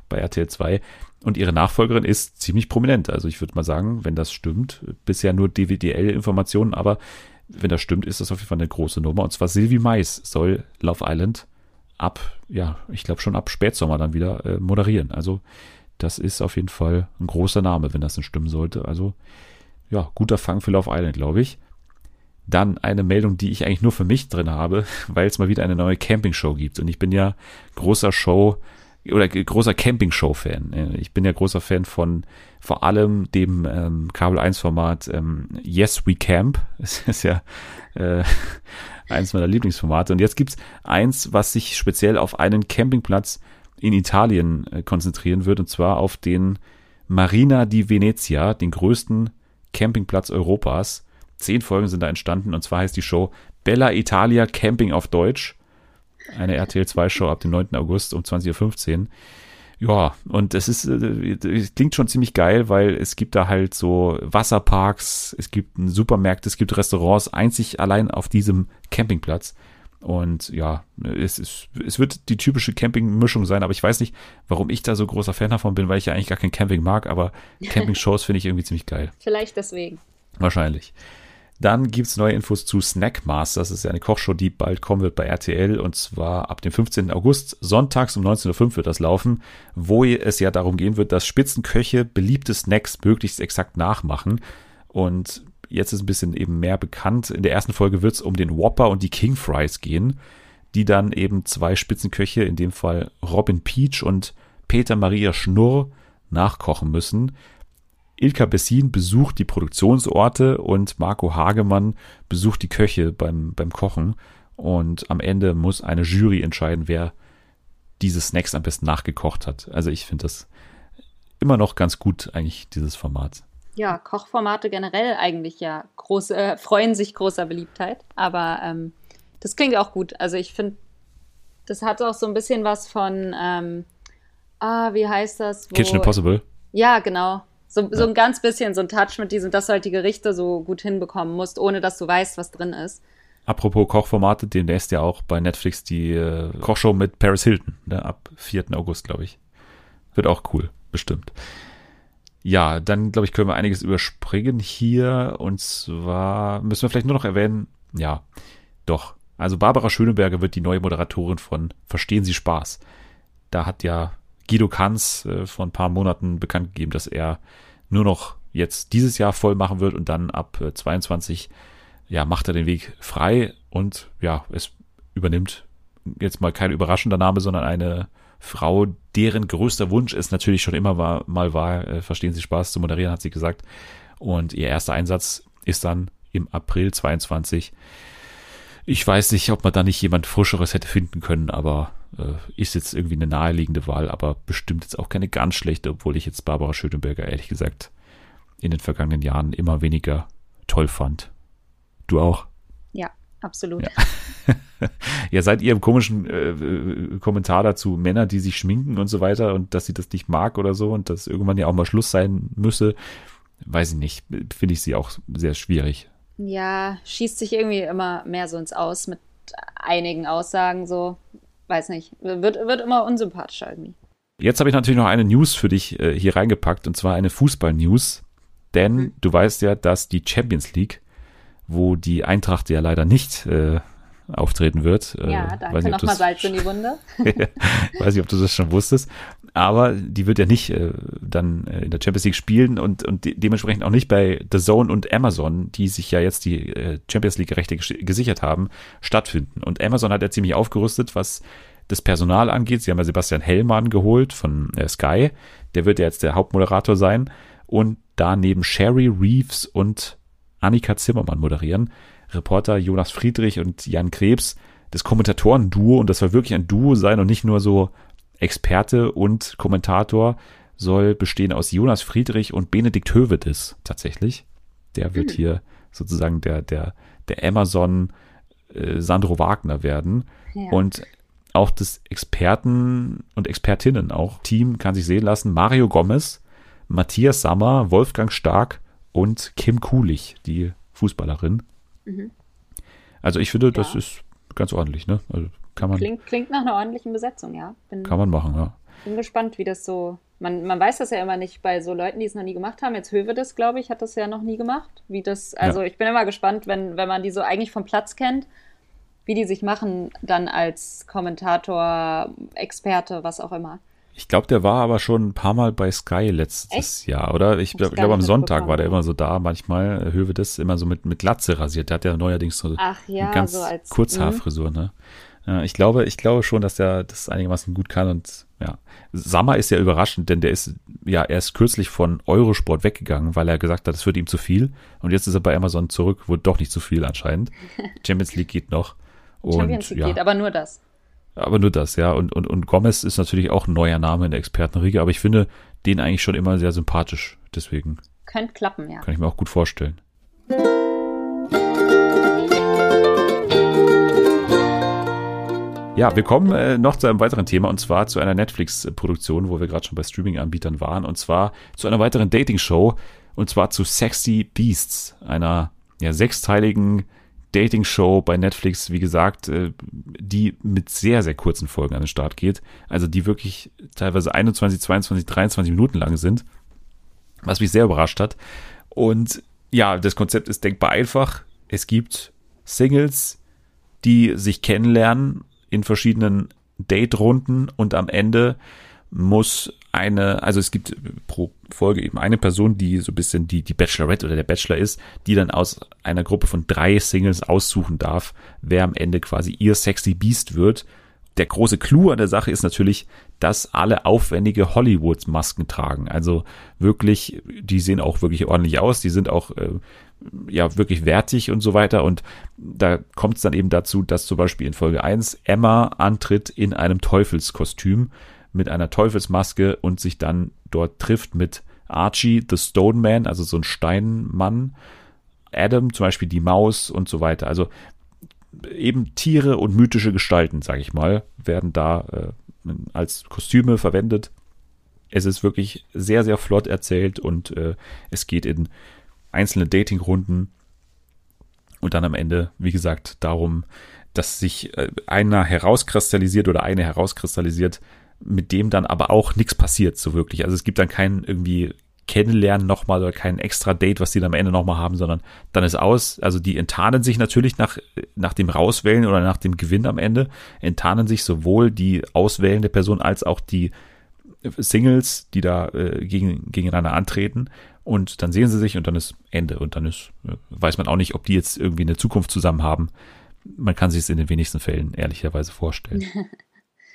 bei RTL 2. Und ihre Nachfolgerin ist ziemlich prominent. Also ich würde mal sagen, wenn das stimmt, bisher nur DWDL-Informationen, aber wenn das stimmt, ist das auf jeden Fall eine große Nummer. Und zwar Sylvie Mais soll Love Island ab, ja, ich glaube schon ab Spätsommer dann wieder äh, moderieren. Also das ist auf jeden Fall ein großer Name, wenn das denn stimmen sollte. Also ja, guter Fang für Love Island, glaube ich. Dann eine Meldung, die ich eigentlich nur für mich drin habe, weil es mal wieder eine neue Camping-Show gibt. Und ich bin ja großer Show oder großer Camping-Show-Fan. Ich bin ja großer Fan von vor allem dem ähm, Kabel 1-Format ähm, Yes We Camp. Es ist ja äh, eins meiner Lieblingsformate. Und jetzt gibt's eins, was sich speziell auf einen Campingplatz in Italien äh, konzentrieren wird, und zwar auf den Marina di Venezia, den größten Campingplatz Europas. Zehn Folgen sind da entstanden und zwar heißt die Show Bella Italia Camping auf Deutsch. Eine RTL 2 Show ab dem 9. August um 20.15 Uhr. Ja, und es ist, äh, es klingt schon ziemlich geil, weil es gibt da halt so Wasserparks, es gibt Supermärkte, es gibt Restaurants, einzig allein auf diesem Campingplatz. Und ja, es, ist, es wird die typische Camping-Mischung sein, aber ich weiß nicht, warum ich da so großer Fan davon bin, weil ich ja eigentlich gar kein Camping mag, aber Camping-Shows finde ich irgendwie ziemlich geil. Vielleicht deswegen. Wahrscheinlich. Dann gibt's neue Infos zu Snackmaster. Das ist ja eine Kochshow, die bald kommen wird bei RTL. Und zwar ab dem 15. August. Sonntags um 19.05 Uhr wird das laufen, wo es ja darum gehen wird, dass Spitzenköche beliebte Snacks möglichst exakt nachmachen. Und jetzt ist ein bisschen eben mehr bekannt. In der ersten Folge wird's um den Whopper und die King Fries gehen, die dann eben zwei Spitzenköche, in dem Fall Robin Peach und Peter Maria Schnurr, nachkochen müssen. Ilka Bessin besucht die Produktionsorte und Marco Hagemann besucht die Köche beim, beim Kochen. Und am Ende muss eine Jury entscheiden, wer diese Snacks am besten nachgekocht hat. Also ich finde das immer noch ganz gut, eigentlich, dieses Format. Ja, Kochformate generell eigentlich ja groß, äh, freuen sich großer Beliebtheit. Aber ähm, das klingt auch gut. Also ich finde Das hat auch so ein bisschen was von, ähm, ah, wie heißt das? Wo, Kitchen Impossible. Ja, genau. So, so ein ganz bisschen so ein Touch mit diesem, dass du halt die Gerichte so gut hinbekommen musst, ohne dass du weißt, was drin ist. Apropos Kochformate, demnächst ja auch bei Netflix die äh, Kochshow mit Paris Hilton, ne, ab 4. August, glaube ich. Wird auch cool, bestimmt. Ja, dann glaube ich, können wir einiges überspringen hier. Und zwar müssen wir vielleicht nur noch erwähnen, ja, doch. Also Barbara Schöneberger wird die neue Moderatorin von Verstehen Sie Spaß. Da hat ja Guido Kanz äh, vor ein paar Monaten bekannt gegeben, dass er nur noch jetzt dieses Jahr voll machen wird und dann ab äh, 22 ja, macht er den Weg frei und ja, es übernimmt jetzt mal kein überraschender Name, sondern eine Frau, deren größter Wunsch es natürlich schon immer war, mal war, äh, verstehen Sie Spaß zu moderieren, hat sie gesagt. Und ihr erster Einsatz ist dann im April 22. Ich weiß nicht, ob man da nicht jemand Frischeres hätte finden können, aber äh, ist jetzt irgendwie eine naheliegende Wahl, aber bestimmt jetzt auch keine ganz schlechte, obwohl ich jetzt Barbara Schöneberger ehrlich gesagt in den vergangenen Jahren immer weniger toll fand. Du auch? Ja, absolut. Ja, ja seit ihrem komischen äh, äh, Kommentar dazu, Männer, die sich schminken und so weiter und dass sie das nicht mag oder so und dass irgendwann ja auch mal Schluss sein müsse, weiß ich nicht, finde ich sie auch sehr schwierig. Ja, schießt sich irgendwie immer mehr so ins Aus mit einigen Aussagen, so, weiß nicht, wird, wird immer unsympathischer irgendwie. Jetzt habe ich natürlich noch eine News für dich äh, hier reingepackt und zwar eine Fußball-News. Denn mhm. du weißt ja, dass die Champions League wo die Eintracht ja leider nicht äh, auftreten wird. Äh, ja, danke nochmal Salz in die Wunde. weiß nicht, ob du das schon wusstest. Aber die wird ja nicht äh, dann äh, in der Champions League spielen und, und de dementsprechend auch nicht bei The Zone und Amazon, die sich ja jetzt die äh, Champions League-Rechte gesichert haben, stattfinden. Und Amazon hat ja ziemlich aufgerüstet, was das Personal angeht. Sie haben ja Sebastian Hellmann geholt von äh, Sky. Der wird ja jetzt der Hauptmoderator sein. Und da neben Sherry Reeves und Annika Zimmermann moderieren. Reporter Jonas Friedrich und Jan Krebs, das Kommentatoren-Duo, und das soll wirklich ein Duo sein und nicht nur so Experte und Kommentator, soll bestehen aus Jonas Friedrich und Benedikt Hövedes tatsächlich. Der wird mhm. hier sozusagen der, der, der Amazon äh, Sandro Wagner werden. Ja. Und auch das Experten und Expertinnen auch Team kann sich sehen lassen. Mario Gomez, Matthias Sammer, Wolfgang Stark und Kim Kulich, die Fußballerin. Mhm. Also ich finde, ja. das ist ganz ordentlich, ne? Also kann man, klingt, klingt nach einer ordentlichen Besetzung, ja. Bin, kann man machen, ja. Bin gespannt, wie das so. Man, man weiß das ja immer nicht bei so Leuten, die es noch nie gemacht haben. Jetzt Höwe das, glaube ich, hat das ja noch nie gemacht. Wie das, also ja. ich bin immer gespannt, wenn, wenn man die so eigentlich vom Platz kennt, wie die sich machen, dann als Kommentator, Experte, was auch immer. Ich glaube, der war aber schon ein paar Mal bei Sky letztes Echt? Jahr, oder? Ich glaube, glaub, am Sonntag war der immer so da. Manchmal Höwe das immer so mit, mit Glatze rasiert. Der hat ja neuerdings so Ach, ja, eine ganz so als, Kurzhaarfrisur, ne? Ich glaube, ich glaube schon, dass der das einigermaßen gut kann und ja. Sammer ist ja überraschend, denn der ist ja erst kürzlich von Eurosport weggegangen, weil er gesagt hat, es wird ihm zu viel. Und jetzt ist er bei Amazon zurück, wurde doch nicht zu viel anscheinend. Champions League geht noch. Und, Champions League ja. geht, aber nur das. Aber nur das, ja. Und, und, und Gomez ist natürlich auch ein neuer Name in der Expertenriege, aber ich finde den eigentlich schon immer sehr sympathisch. Deswegen. Könnte klappen, ja. Kann ich mir auch gut vorstellen. Ja, wir kommen äh, noch zu einem weiteren Thema und zwar zu einer Netflix-Produktion, wo wir gerade schon bei Streaming-Anbietern waren und zwar zu einer weiteren Dating-Show und zwar zu Sexy Beasts, einer ja, sechsteiligen Dating-Show bei Netflix, wie gesagt, äh, die mit sehr, sehr kurzen Folgen an den Start geht. Also die wirklich teilweise 21, 22, 23 Minuten lang sind. Was mich sehr überrascht hat. Und ja, das Konzept ist denkbar einfach. Es gibt Singles, die sich kennenlernen in verschiedenen Date-Runden und am Ende muss eine, also es gibt pro Folge eben eine Person, die so ein bisschen die, die Bachelorette oder der Bachelor ist, die dann aus einer Gruppe von drei Singles aussuchen darf, wer am Ende quasi ihr Sexy Beast wird. Der große Clou an der Sache ist natürlich, dass alle aufwendige Hollywood-Masken tragen. Also wirklich, die sehen auch wirklich ordentlich aus, die sind auch äh, ja wirklich wertig und so weiter. Und da kommt es dann eben dazu, dass zum Beispiel in Folge 1 Emma antritt in einem Teufelskostüm mit einer Teufelsmaske und sich dann dort trifft mit Archie, the Stone Man, also so ein Steinmann, Adam zum Beispiel die Maus und so weiter. Also eben Tiere und mythische Gestalten, sage ich mal, werden da äh, als Kostüme verwendet. Es ist wirklich sehr, sehr flott erzählt und äh, es geht in einzelne Datingrunden und dann am Ende, wie gesagt, darum, dass sich äh, einer herauskristallisiert oder eine herauskristallisiert, mit dem dann aber auch nichts passiert so wirklich. Also es gibt dann keinen irgendwie Kennenlernen nochmal oder kein extra Date, was die dann am Ende nochmal haben, sondern dann ist aus. Also die enttarnen sich natürlich nach, nach dem Rauswählen oder nach dem Gewinn am Ende, enttarnen sich sowohl die auswählende Person als auch die Singles, die da äh, gegen, gegeneinander antreten. Und dann sehen sie sich und dann ist Ende. Und dann ist, äh, weiß man auch nicht, ob die jetzt irgendwie eine Zukunft zusammen haben. Man kann sich es in den wenigsten Fällen ehrlicherweise vorstellen.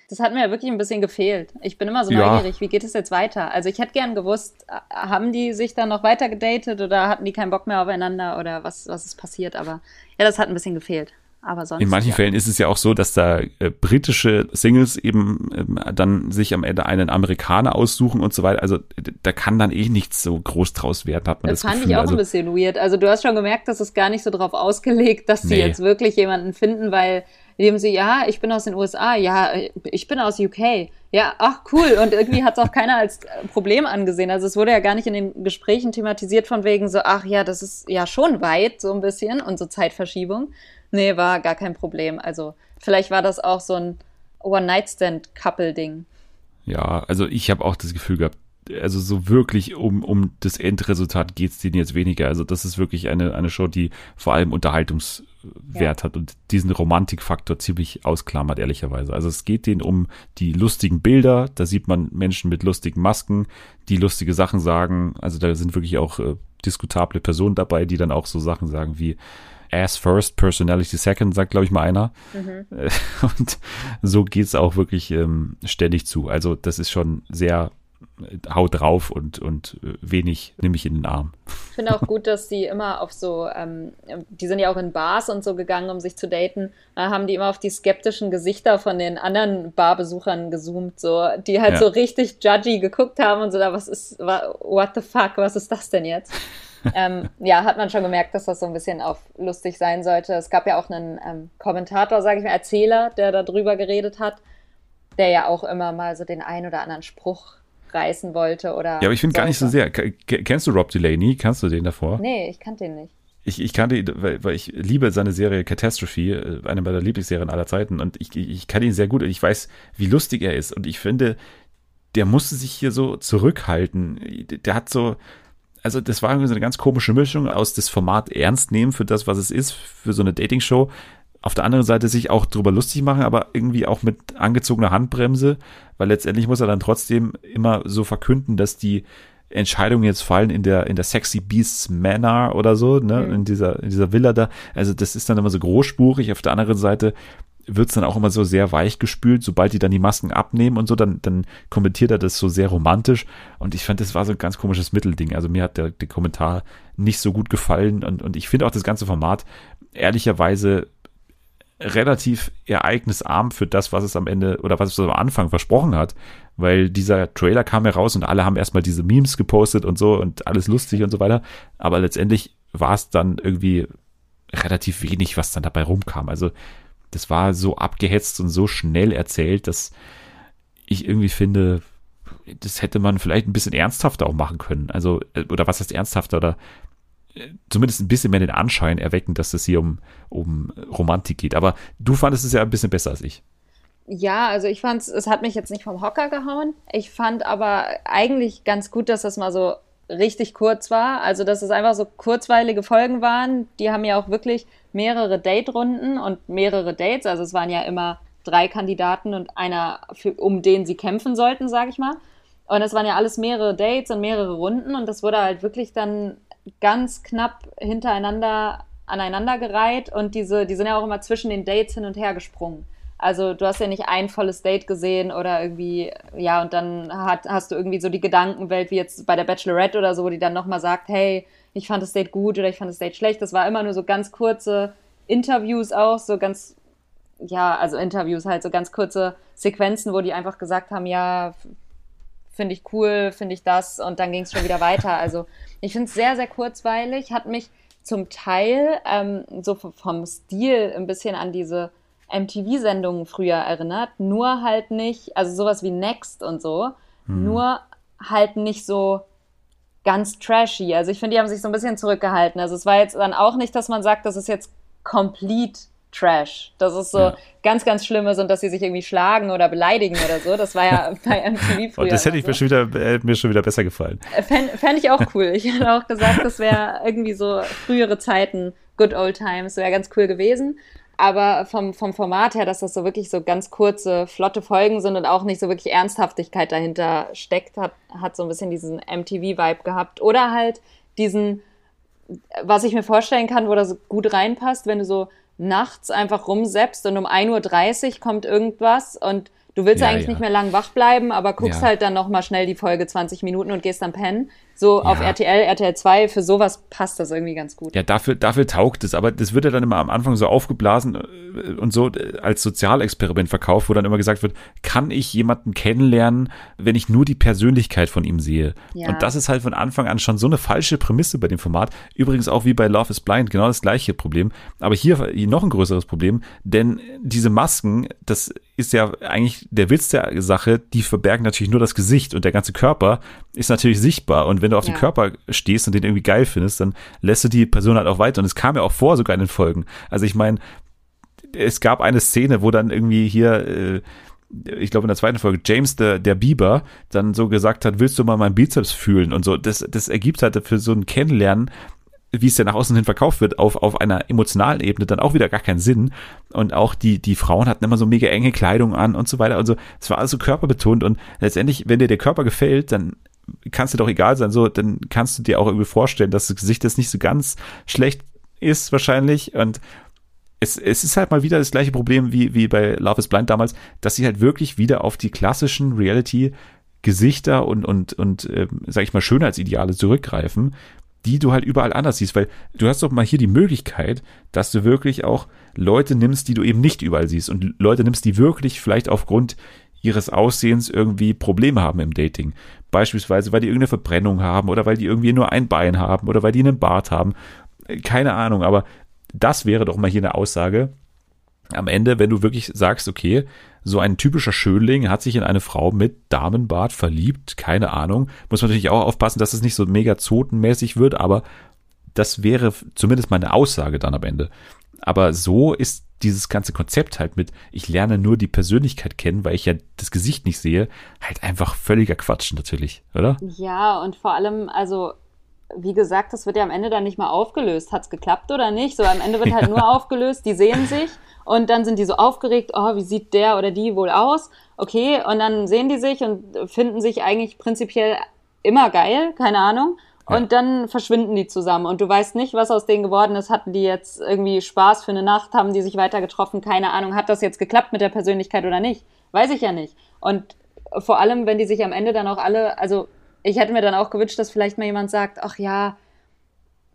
Das hat mir ja wirklich ein bisschen gefehlt. Ich bin immer so ja. neugierig, wie geht es jetzt weiter? Also ich hätte gern gewusst, äh, haben die sich dann noch weiter gedatet oder hatten die keinen Bock mehr aufeinander oder was, was ist passiert? Aber ja, das hat ein bisschen gefehlt. Aber sonst, In manchen ja. Fällen ist es ja auch so, dass da äh, britische Singles eben äh, dann sich am Ende einen Amerikaner aussuchen und so weiter. Also da kann dann eh nichts so groß draus werden, hat man das, das fand Gefühl. ich auch also, ein bisschen weird. Also du hast schon gemerkt, dass es gar nicht so drauf ausgelegt, dass nee. sie jetzt wirklich jemanden finden, weil haben sie, ja, ich bin aus den USA, ja, ich bin aus UK. Ja, ach cool. Und irgendwie hat es auch keiner als Problem angesehen. Also es wurde ja gar nicht in den Gesprächen thematisiert von wegen so, ach ja, das ist ja schon weit, so ein bisschen und so Zeitverschiebung. Nee, war gar kein Problem. Also vielleicht war das auch so ein One-Night-Stand-Couple-Ding. Ja, also ich habe auch das Gefühl gehabt, also so wirklich um, um das Endresultat geht es denen jetzt weniger. Also das ist wirklich eine, eine Show, die vor allem Unterhaltungswert ja. hat und diesen Romantikfaktor ziemlich ausklammert, ehrlicherweise. Also es geht denen um die lustigen Bilder, da sieht man Menschen mit lustigen Masken, die lustige Sachen sagen. Also da sind wirklich auch äh, diskutable Personen dabei, die dann auch so Sachen sagen wie, Ass first, Personality second, sagt, glaube ich, mal einer. Mhm. Und so geht es auch wirklich ähm, ständig zu. Also das ist schon sehr haut drauf und, und äh, wenig nehme ich in den Arm. Ich finde auch gut, dass die immer auf so, ähm, die sind ja auch in Bars und so gegangen, um sich zu daten. Da haben die immer auf die skeptischen Gesichter von den anderen Barbesuchern gezoomt, so, die halt ja. so richtig judgy geguckt haben und so, da, was ist, what the fuck, was ist das denn jetzt? ähm, ja, hat man schon gemerkt, dass das so ein bisschen auf lustig sein sollte. Es gab ja auch einen ähm, Kommentator, sage ich mal, Erzähler, der darüber geredet hat, der ja auch immer mal so den ein oder anderen Spruch reißen wollte oder. Ja, aber ich finde gar nicht so sehr. Kennst du Rob Delaney? Kannst du den davor? Nee, ich kannte den nicht. Ich, ich kannte ihn, weil, weil ich liebe seine Serie Catastrophe, äh, eine meiner Lieblingsserien aller Zeiten. Und ich, ich kann ihn sehr gut und ich weiß, wie lustig er ist. Und ich finde, der musste sich hier so zurückhalten. Der hat so, also das war irgendwie so eine ganz komische Mischung aus das Format ernst nehmen für das, was es ist, für so eine Dating-Show auf der anderen Seite sich auch drüber lustig machen, aber irgendwie auch mit angezogener Handbremse, weil letztendlich muss er dann trotzdem immer so verkünden, dass die Entscheidungen jetzt fallen in der in der Sexy Beasts Manor oder so, ne, mhm. in dieser in dieser Villa da. Also das ist dann immer so großspurig. Auf der anderen Seite wird's dann auch immer so sehr weich gespült, sobald die dann die Masken abnehmen und so, dann, dann kommentiert er das so sehr romantisch. Und ich fand, das war so ein ganz komisches Mittelding. Also mir hat der, der Kommentar nicht so gut gefallen und, und ich finde auch das ganze Format ehrlicherweise relativ ereignisarm für das, was es am Ende oder was es am Anfang versprochen hat, weil dieser Trailer kam heraus und alle haben erstmal diese Memes gepostet und so und alles lustig und so weiter, aber letztendlich war es dann irgendwie relativ wenig, was dann dabei rumkam. Also das war so abgehetzt und so schnell erzählt, dass ich irgendwie finde, das hätte man vielleicht ein bisschen ernsthafter auch machen können. Also, äh, oder was heißt ernsthafter oder zumindest ein bisschen mehr den Anschein erwecken, dass es hier um, um Romantik geht. Aber du fandest es ja ein bisschen besser als ich. Ja, also ich fand es, es hat mich jetzt nicht vom Hocker gehauen. Ich fand aber eigentlich ganz gut, dass das mal so richtig kurz war. Also, dass es einfach so kurzweilige Folgen waren. Die haben ja auch wirklich mehrere Date-Runden und mehrere Dates. Also, es waren ja immer drei Kandidaten und einer, für, um den sie kämpfen sollten, sage ich mal. Und es waren ja alles mehrere Dates und mehrere Runden und das wurde halt wirklich dann ganz knapp hintereinander aneinandergereiht und diese, die sind ja auch immer zwischen den Dates hin und her gesprungen. Also du hast ja nicht ein volles Date gesehen oder irgendwie, ja, und dann hat, hast du irgendwie so die Gedankenwelt, wie jetzt bei der Bachelorette oder so, die dann nochmal sagt, hey, ich fand das Date gut oder ich fand das Date schlecht. Das war immer nur so ganz kurze Interviews auch, so ganz, ja, also Interviews halt, so ganz kurze Sequenzen, wo die einfach gesagt haben, ja, finde ich cool, finde ich das und dann ging es schon wieder weiter. Also ich finde es sehr, sehr kurzweilig, hat mich zum Teil ähm, so vom Stil ein bisschen an diese MTV-Sendungen früher erinnert, nur halt nicht, also sowas wie Next und so, hm. nur halt nicht so ganz trashy. Also ich finde, die haben sich so ein bisschen zurückgehalten. Also es war jetzt dann auch nicht, dass man sagt, das ist jetzt complete Trash. Das ist so ja. ganz, ganz Schlimmes und dass sie sich irgendwie schlagen oder beleidigen oder so. Das war ja bei MTV früher. Und das hätte ich so. mir, schon wieder, äh, mir schon wieder besser gefallen. Äh, Fände ich auch cool. Ich hätte auch gesagt, das wäre irgendwie so frühere Zeiten, good old times, wäre ganz cool gewesen. Aber vom, vom Format her, dass das so wirklich so ganz kurze, flotte Folgen sind und auch nicht so wirklich Ernsthaftigkeit dahinter steckt, hat, hat so ein bisschen diesen MTV-Vibe gehabt. Oder halt diesen, was ich mir vorstellen kann, wo das gut reinpasst, wenn du so nachts einfach rumseppst und um 1.30 Uhr kommt irgendwas und du willst ja, eigentlich ja. nicht mehr lang wach bleiben, aber guckst ja. halt dann nochmal schnell die Folge 20 Minuten und gehst dann pennen. So auf RTL, RTL 2, für sowas passt das irgendwie ganz gut. Ja, dafür, dafür taugt es, aber das wird ja dann immer am Anfang so aufgeblasen äh, und so äh, als Sozialexperiment verkauft, wo dann immer gesagt wird, kann ich jemanden kennenlernen, wenn ich nur die Persönlichkeit von ihm sehe? Ja. Und das ist halt von Anfang an schon so eine falsche Prämisse bei dem Format. Übrigens auch wie bei Love is Blind, genau das gleiche Problem. Aber hier, hier noch ein größeres Problem, denn diese Masken, das ist ja eigentlich der Witz der Sache, die verbergen natürlich nur das Gesicht und der ganze Körper ist natürlich sichtbar. Und wenn du auf ja. den Körper stehst und den irgendwie geil findest, dann lässt du die Person halt auch weiter. Und es kam ja auch vor, sogar in den Folgen. Also ich meine, es gab eine Szene, wo dann irgendwie hier, äh, ich glaube in der zweiten Folge, James der, der Biber dann so gesagt hat, willst du mal meinen Bizeps fühlen und so. Das, das ergibt halt für so ein Kennenlernen wie es ja nach außen hin verkauft wird, auf, auf einer emotionalen Ebene dann auch wieder gar keinen Sinn. Und auch die, die Frauen hatten immer so mega enge Kleidung an und so weiter. Also es war also körperbetont und letztendlich, wenn dir der Körper gefällt, dann kann es dir doch egal sein, so, dann kannst du dir auch irgendwie vorstellen, dass das Gesicht jetzt nicht so ganz schlecht ist wahrscheinlich und es, es ist halt mal wieder das gleiche Problem wie, wie bei Love is Blind damals, dass sie halt wirklich wieder auf die klassischen Reality Gesichter und, und, und äh, sag ich mal, Schönheitsideale zurückgreifen die du halt überall anders siehst, weil du hast doch mal hier die Möglichkeit, dass du wirklich auch Leute nimmst, die du eben nicht überall siehst und Leute nimmst, die wirklich vielleicht aufgrund ihres Aussehens irgendwie Probleme haben im Dating. Beispielsweise, weil die irgendeine Verbrennung haben oder weil die irgendwie nur ein Bein haben oder weil die einen Bart haben. Keine Ahnung, aber das wäre doch mal hier eine Aussage, am Ende, wenn du wirklich sagst, okay, so ein typischer Schönling hat sich in eine Frau mit Damenbart verliebt, keine Ahnung, muss man natürlich auch aufpassen, dass es nicht so mega zotenmäßig wird, aber das wäre zumindest meine Aussage dann am Ende. Aber so ist dieses ganze Konzept halt mit, ich lerne nur die Persönlichkeit kennen, weil ich ja das Gesicht nicht sehe, halt einfach völliger Quatsch natürlich, oder? Ja, und vor allem, also wie gesagt, das wird ja am Ende dann nicht mal aufgelöst. Hat es geklappt oder nicht? So am Ende wird halt ja. nur aufgelöst, die sehen sich und dann sind die so aufgeregt, oh, wie sieht der oder die wohl aus? Okay, und dann sehen die sich und finden sich eigentlich prinzipiell immer geil, keine Ahnung. Ja. Und dann verschwinden die zusammen und du weißt nicht, was aus denen geworden ist. Hatten die jetzt irgendwie Spaß für eine Nacht? Haben die sich weiter getroffen? Keine Ahnung. Hat das jetzt geklappt mit der Persönlichkeit oder nicht? Weiß ich ja nicht. Und vor allem, wenn die sich am Ende dann auch alle, also ich hätte mir dann auch gewünscht, dass vielleicht mal jemand sagt, ach ja,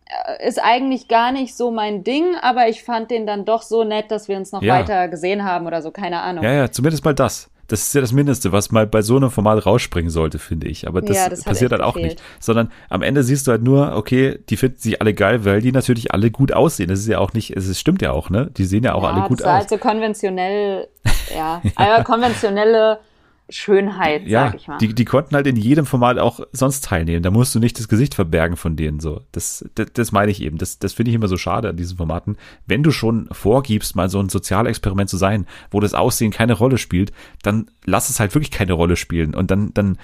äh, ist eigentlich gar nicht so mein Ding, aber ich fand den dann doch so nett, dass wir uns noch ja. weiter gesehen haben oder so, keine Ahnung. Ja, ja, zumindest mal das. Das ist ja das Mindeste, was mal bei so einem Format rausspringen sollte, finde ich. Aber das, ja, das passiert halt auch gefehlt. nicht. Sondern am Ende siehst du halt nur, okay, die finden sich alle geil, weil die natürlich alle gut aussehen. Das ist ja auch nicht, es stimmt ja auch, ne? Die sehen ja auch ja, alle gut das aus. Halt so konventionell, ja, ja. konventionelle Schönheit, ja, sag ich mal. Die, die konnten halt in jedem Format auch sonst teilnehmen. Da musst du nicht das Gesicht verbergen von denen so. Das, das, das meine ich eben. Das, das finde ich immer so schade an diesen Formaten. Wenn du schon vorgibst, mal so ein Sozialexperiment zu sein, wo das Aussehen keine Rolle spielt, dann lass es halt wirklich keine Rolle spielen. Und dann, dann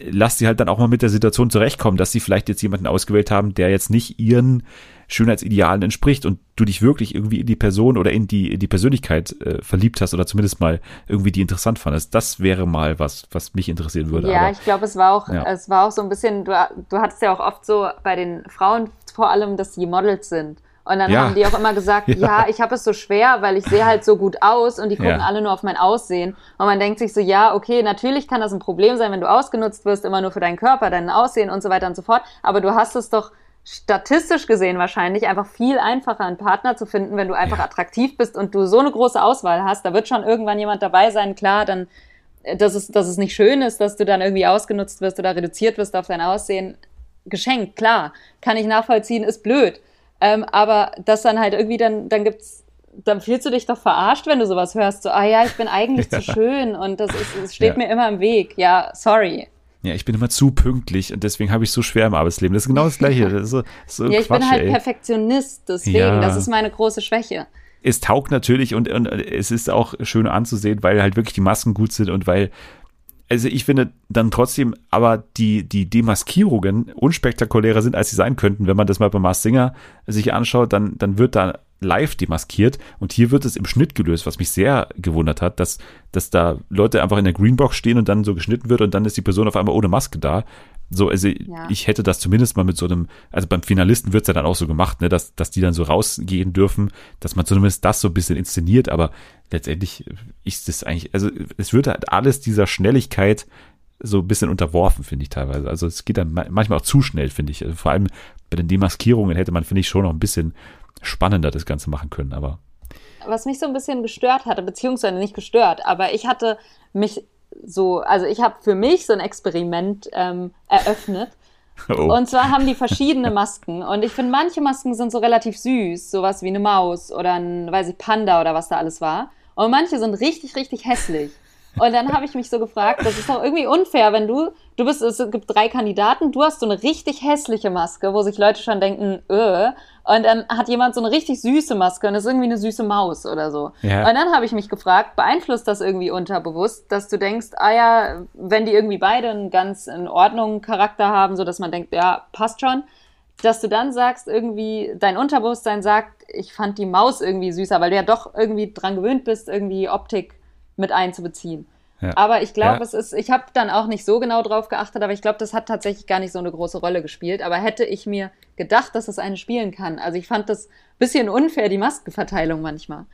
lass sie halt dann auch mal mit der Situation zurechtkommen, dass sie vielleicht jetzt jemanden ausgewählt haben, der jetzt nicht ihren Schönheitsidealen entspricht und du dich wirklich irgendwie in die Person oder in die, in die Persönlichkeit äh, verliebt hast oder zumindest mal irgendwie die interessant fandest. Das wäre mal was, was mich interessieren würde. Ja, Aber, ich glaube, es war auch, ja. es war auch so ein bisschen, du, du hattest ja auch oft so bei den Frauen vor allem, dass sie Models sind. Und dann ja. haben die auch immer gesagt, ja, ja ich habe es so schwer, weil ich sehe halt so gut aus und die gucken ja. alle nur auf mein Aussehen. Und man denkt sich so, ja, okay, natürlich kann das ein Problem sein, wenn du ausgenutzt wirst, immer nur für deinen Körper, dein Aussehen und so weiter und so fort. Aber du hast es doch statistisch gesehen wahrscheinlich einfach viel einfacher, einen Partner zu finden, wenn du einfach ja. attraktiv bist und du so eine große Auswahl hast. Da wird schon irgendwann jemand dabei sein, klar, dann, äh, dass es, dass es nicht schön ist, dass du dann irgendwie ausgenutzt wirst oder reduziert wirst auf dein Aussehen. Geschenkt, klar. Kann ich nachvollziehen, ist blöd. Ähm, aber das dann halt irgendwie dann, dann gibt's, dann fühlst du dich doch verarscht, wenn du sowas hörst. So, ah ja, ich bin eigentlich ja. zu schön und das ist, es steht ja. mir immer im Weg. Ja, sorry. Ja, ich bin immer zu pünktlich und deswegen habe ich so schwer im Arbeitsleben. Das ist genau das Gleiche. Das ist so, so ja, ich Quatsch, bin halt ey. Perfektionist, deswegen. Ja. Das ist meine große Schwäche. Es taugt natürlich und, und es ist auch schön anzusehen, weil halt wirklich die Masken gut sind und weil also ich finde dann trotzdem aber die, die Demaskierungen unspektakulärer sind, als sie sein könnten. Wenn man das mal bei Mars Singer sich anschaut, dann, dann wird da live demaskiert und hier wird es im Schnitt gelöst, was mich sehr gewundert hat, dass, dass da Leute einfach in der Greenbox stehen und dann so geschnitten wird und dann ist die Person auf einmal ohne Maske da. So, also ja. ich hätte das zumindest mal mit so einem, also beim Finalisten wird's ja dann auch so gemacht, ne, dass, dass die dann so rausgehen dürfen, dass man zumindest das so ein bisschen inszeniert, aber letztendlich ist es eigentlich, also es wird halt alles dieser Schnelligkeit so ein bisschen unterworfen, finde ich teilweise. Also es geht dann manchmal auch zu schnell, finde ich. Also vor allem bei den Demaskierungen hätte man, finde ich, schon noch ein bisschen spannender das Ganze machen können, aber. Was mich so ein bisschen gestört hatte, beziehungsweise nicht gestört, aber ich hatte mich so, also ich habe für mich so ein Experiment ähm, eröffnet. Oh. Und zwar haben die verschiedene Masken. Und ich finde, manche Masken sind so relativ süß, sowas wie eine Maus oder ein, weiß ich, Panda oder was da alles war. Und manche sind richtig, richtig hässlich. Und dann habe ich mich so gefragt, das ist doch irgendwie unfair, wenn du, du bist, es gibt drei Kandidaten, du hast so eine richtig hässliche Maske, wo sich Leute schon denken, äh, und dann hat jemand so eine richtig süße Maske und ist irgendwie eine süße Maus oder so. Ja. Und dann habe ich mich gefragt, beeinflusst das irgendwie unterbewusst, dass du denkst, ah ja, wenn die irgendwie beide einen ganz in Ordnung Charakter haben, so dass man denkt, ja, passt schon, dass du dann sagst, irgendwie, dein Unterbewusstsein sagt, ich fand die Maus irgendwie süßer, weil du ja doch irgendwie dran gewöhnt bist, irgendwie Optik mit einzubeziehen. Ja. Aber ich glaube, ja. es ist, ich habe dann auch nicht so genau drauf geachtet, aber ich glaube, das hat tatsächlich gar nicht so eine große Rolle gespielt. Aber hätte ich mir gedacht, dass es eine spielen kann. Also ich fand das bisschen unfair, die Maskenverteilung manchmal.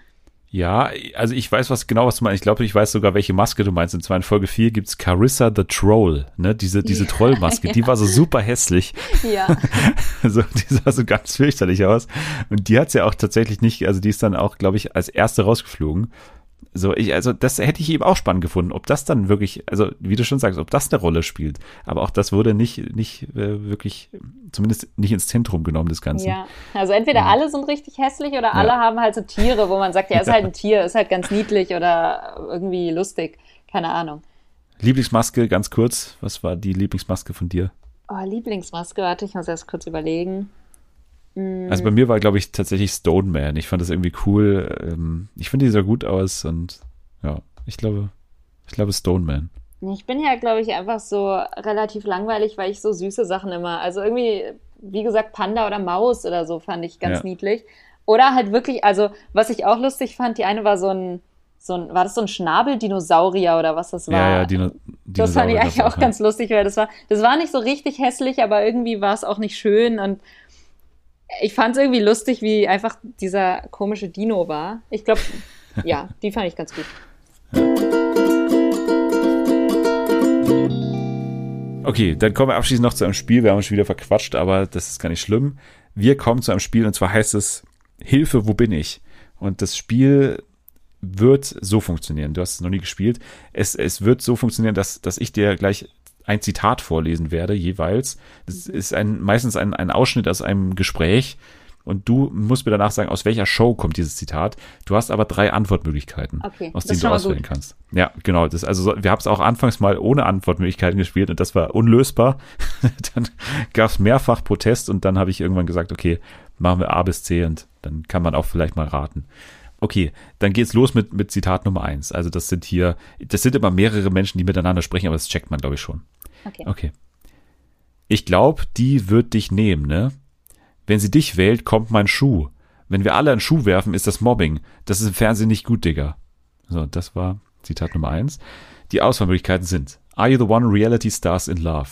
Ja, also ich weiß was genau, was du meinst. Ich glaube, ich weiß sogar, welche Maske du meinst. Und zwar in Folge 4 gibt's Carissa the Troll, ne? Diese, diese ja, Trollmaske, ja. die war so super hässlich. Ja. so, die sah so ganz fürchterlich aus. Und die hat's ja auch tatsächlich nicht, also die ist dann auch, glaube ich, als erste rausgeflogen. So, ich, also das hätte ich eben auch spannend gefunden, ob das dann wirklich, also wie du schon sagst, ob das eine Rolle spielt. Aber auch das wurde nicht, nicht äh, wirklich, zumindest nicht ins Zentrum genommen des Ganzen. Ja, also entweder ja. alle sind richtig hässlich oder ja. alle haben halt so Tiere, wo man sagt, ja, ist halt ein Tier, ist halt ganz niedlich oder irgendwie lustig. Keine Ahnung. Lieblingsmaske, ganz kurz. Was war die Lieblingsmaske von dir? Oh, Lieblingsmaske, warte, ich muss erst kurz überlegen. Also bei mir war, glaube ich, tatsächlich Stone Man. Ich fand das irgendwie cool. Ähm, ich finde, die sah gut aus und ja, ich glaube, ich glaube Stone Man. Ich bin ja, glaube ich, einfach so relativ langweilig, weil ich so süße Sachen immer. Also irgendwie, wie gesagt, Panda oder Maus oder so fand ich ganz ja. niedlich. Oder halt wirklich, also was ich auch lustig fand, die eine war so ein, so ein, war das so ein Schnabel-Dinosaurier oder was das war? Ja, ja, Dino Das fand ich eigentlich auch ganz lustig, weil das war, das war nicht so richtig hässlich, aber irgendwie war es auch nicht schön und ich fand es irgendwie lustig, wie einfach dieser komische Dino war. Ich glaube, ja, die fand ich ganz gut. Okay, dann kommen wir abschließend noch zu einem Spiel. Wir haben uns schon wieder verquatscht, aber das ist gar nicht schlimm. Wir kommen zu einem Spiel und zwar heißt es Hilfe, wo bin ich? Und das Spiel wird so funktionieren. Du hast es noch nie gespielt. Es, es wird so funktionieren, dass, dass ich dir gleich ein Zitat vorlesen werde, jeweils. Das ist ein, meistens ein, ein Ausschnitt aus einem Gespräch. Und du musst mir danach sagen, aus welcher Show kommt dieses Zitat. Du hast aber drei Antwortmöglichkeiten, okay, aus denen du auswählen gut. kannst. Ja, genau. Das, also wir haben es auch anfangs mal ohne Antwortmöglichkeiten gespielt und das war unlösbar. dann gab es mehrfach Protest und dann habe ich irgendwann gesagt, okay, machen wir A bis C und dann kann man auch vielleicht mal raten. Okay, dann geht's los mit, mit Zitat Nummer eins. Also das sind hier, das sind immer mehrere Menschen, die miteinander sprechen, aber das checkt man, glaube ich, schon. Okay. Okay. Ich glaube, die wird dich nehmen, ne? Wenn sie dich wählt, kommt mein Schuh. Wenn wir alle einen Schuh werfen, ist das Mobbing. Das ist im Fernsehen nicht gut, Digga. So, das war Zitat Nummer eins. Die Auswahlmöglichkeiten sind Are you the one reality stars in love?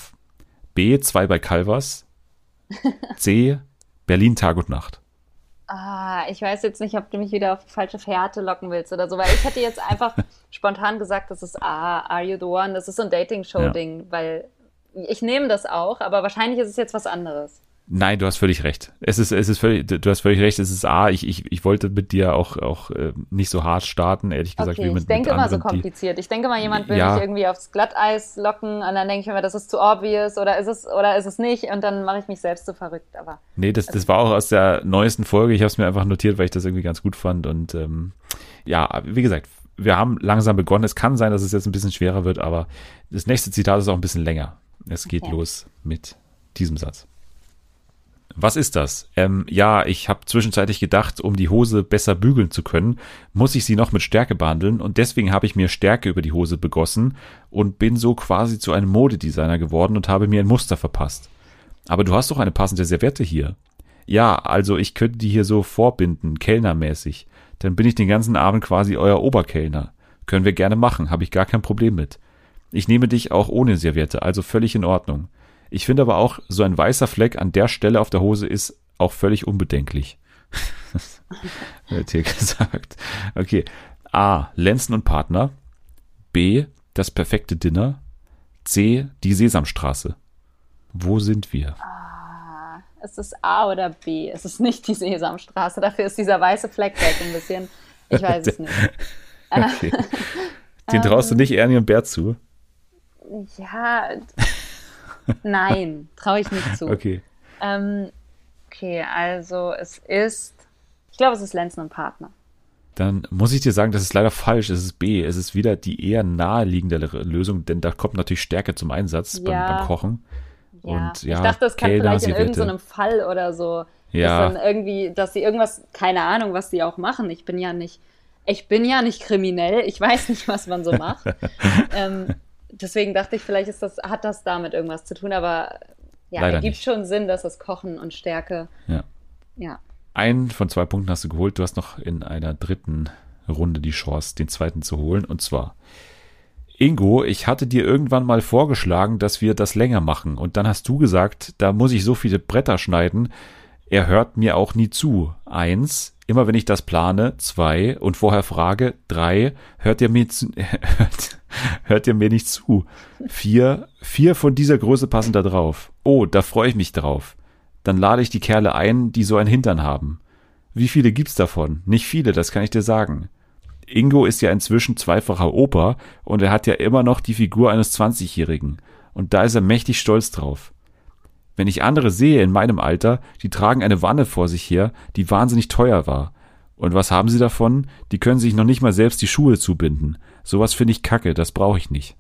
B, zwei bei Calvas. C, Berlin Tag und Nacht. Ah, ich weiß jetzt nicht, ob du mich wieder auf die falsche Fährte locken willst oder so, weil ich hätte jetzt einfach spontan gesagt, das ist ah, Are You the One? Das ist so ein Dating-Show-Ding, ja. weil ich nehme das auch, aber wahrscheinlich ist es jetzt was anderes. Nein, du hast völlig recht. Es ist, es ist völlig, du hast völlig recht. Es ist A. Ich, ich, ich wollte mit dir auch, auch äh, nicht so hart starten, ehrlich gesagt. Okay, wie mit, ich denke mit immer so anderen, kompliziert. Ich denke mal, jemand will Ja. mich irgendwie aufs Glatteis locken und dann denke ich mir, das ist zu obvious oder ist es oder ist es nicht und dann mache ich mich selbst so verrückt. Aber Die, nee, das, das war auch aus der neuesten Folge. Ich habe es mir einfach notiert, weil ich das irgendwie ganz gut fand. Und ähm, ja, wie gesagt, wir haben langsam begonnen. Es kann sein, dass es jetzt ein bisschen schwerer wird, aber das nächste Zitat ist auch ein bisschen länger. Es geht Okay. los mit diesem Satz. Was ist das? Ähm, ja, ich habe zwischenzeitlich gedacht, um die Hose besser bügeln zu können, muss ich sie noch mit Stärke behandeln und deswegen habe ich mir Stärke über die Hose begossen und bin so quasi zu einem Modedesigner geworden und habe mir ein Muster verpasst. Aber du hast doch eine passende Serviette hier. Ja, also ich könnte die hier so vorbinden, kellnermäßig. Dann bin ich den ganzen Abend quasi euer Oberkellner. Können wir gerne machen, habe ich gar kein Problem mit. Ich nehme dich auch ohne Serviette, also völlig in Ordnung. Ich finde aber auch, so ein weißer Fleck an der Stelle auf der Hose ist auch völlig unbedenklich. Wird hier gesagt. Okay. A. Lenzen und Partner. B. Das perfekte Dinner. C. Die Sesamstraße. Wo sind wir? ist es A oder B? Es ist nicht die Sesamstraße. Dafür ist dieser weiße Fleck weg ein bisschen. Ich weiß es nicht. Okay. Den traust du nicht Ernie und Bert zu? Ja, nein, traue ich nicht zu. Okay. Ähm, okay, also es ist, ich glaube, es ist Lenzen und Partner. Dann muss ich dir sagen, das ist leider falsch. Es ist B. Es ist wieder die eher naheliegendere Lösung, denn da kommt natürlich Stärke zum Einsatz beim, Ja. beim Kochen. Ja. Und ja, ich dachte, das kann Kellner, vielleicht in irgendeinem Fall oder so. Ja. Dass dann irgendwie, dass sie irgendwas, keine Ahnung, was sie auch machen. Ich bin ja nicht, ich bin ja nicht kriminell. Ich weiß nicht, was man so macht. ähm, deswegen dachte ich, vielleicht ist das, hat das damit irgendwas zu tun, aber ja, Leider ergibt nicht. schon Sinn, dass das Kochen und Stärke, Ja. ja. Einen von zwei Punkten hast du geholt. Du hast noch in einer dritten Runde die Chance, den zweiten zu holen. Und zwar, Ingo, ich hatte dir irgendwann mal vorgeschlagen, dass wir das länger machen. Und dann hast du gesagt, da muss ich so viele Bretter schneiden. Er hört mir auch nie zu. Eins, immer wenn ich das plane. Zwei, und vorher frage. Drei, hört er mir, zu, hört, hört er mir nicht zu. Vier, vier von dieser Größe passen da drauf. Oh, da freue ich mich drauf. Dann lade ich die Kerle ein, die so einen Hintern haben. Wie viele gibt's davon? Nicht viele, das kann ich dir sagen. Ingo ist ja inzwischen zweifacher Opa und er hat ja immer noch die Figur eines 20-Jährigen. Und da ist er mächtig stolz drauf. Wenn ich andere sehe in meinem Alter, die tragen eine Wanne vor sich her, die wahnsinnig teuer war. Und was haben sie davon? Die können sich noch nicht mal selbst die Schuhe zubinden. Sowas finde ich kacke, das brauche ich nicht.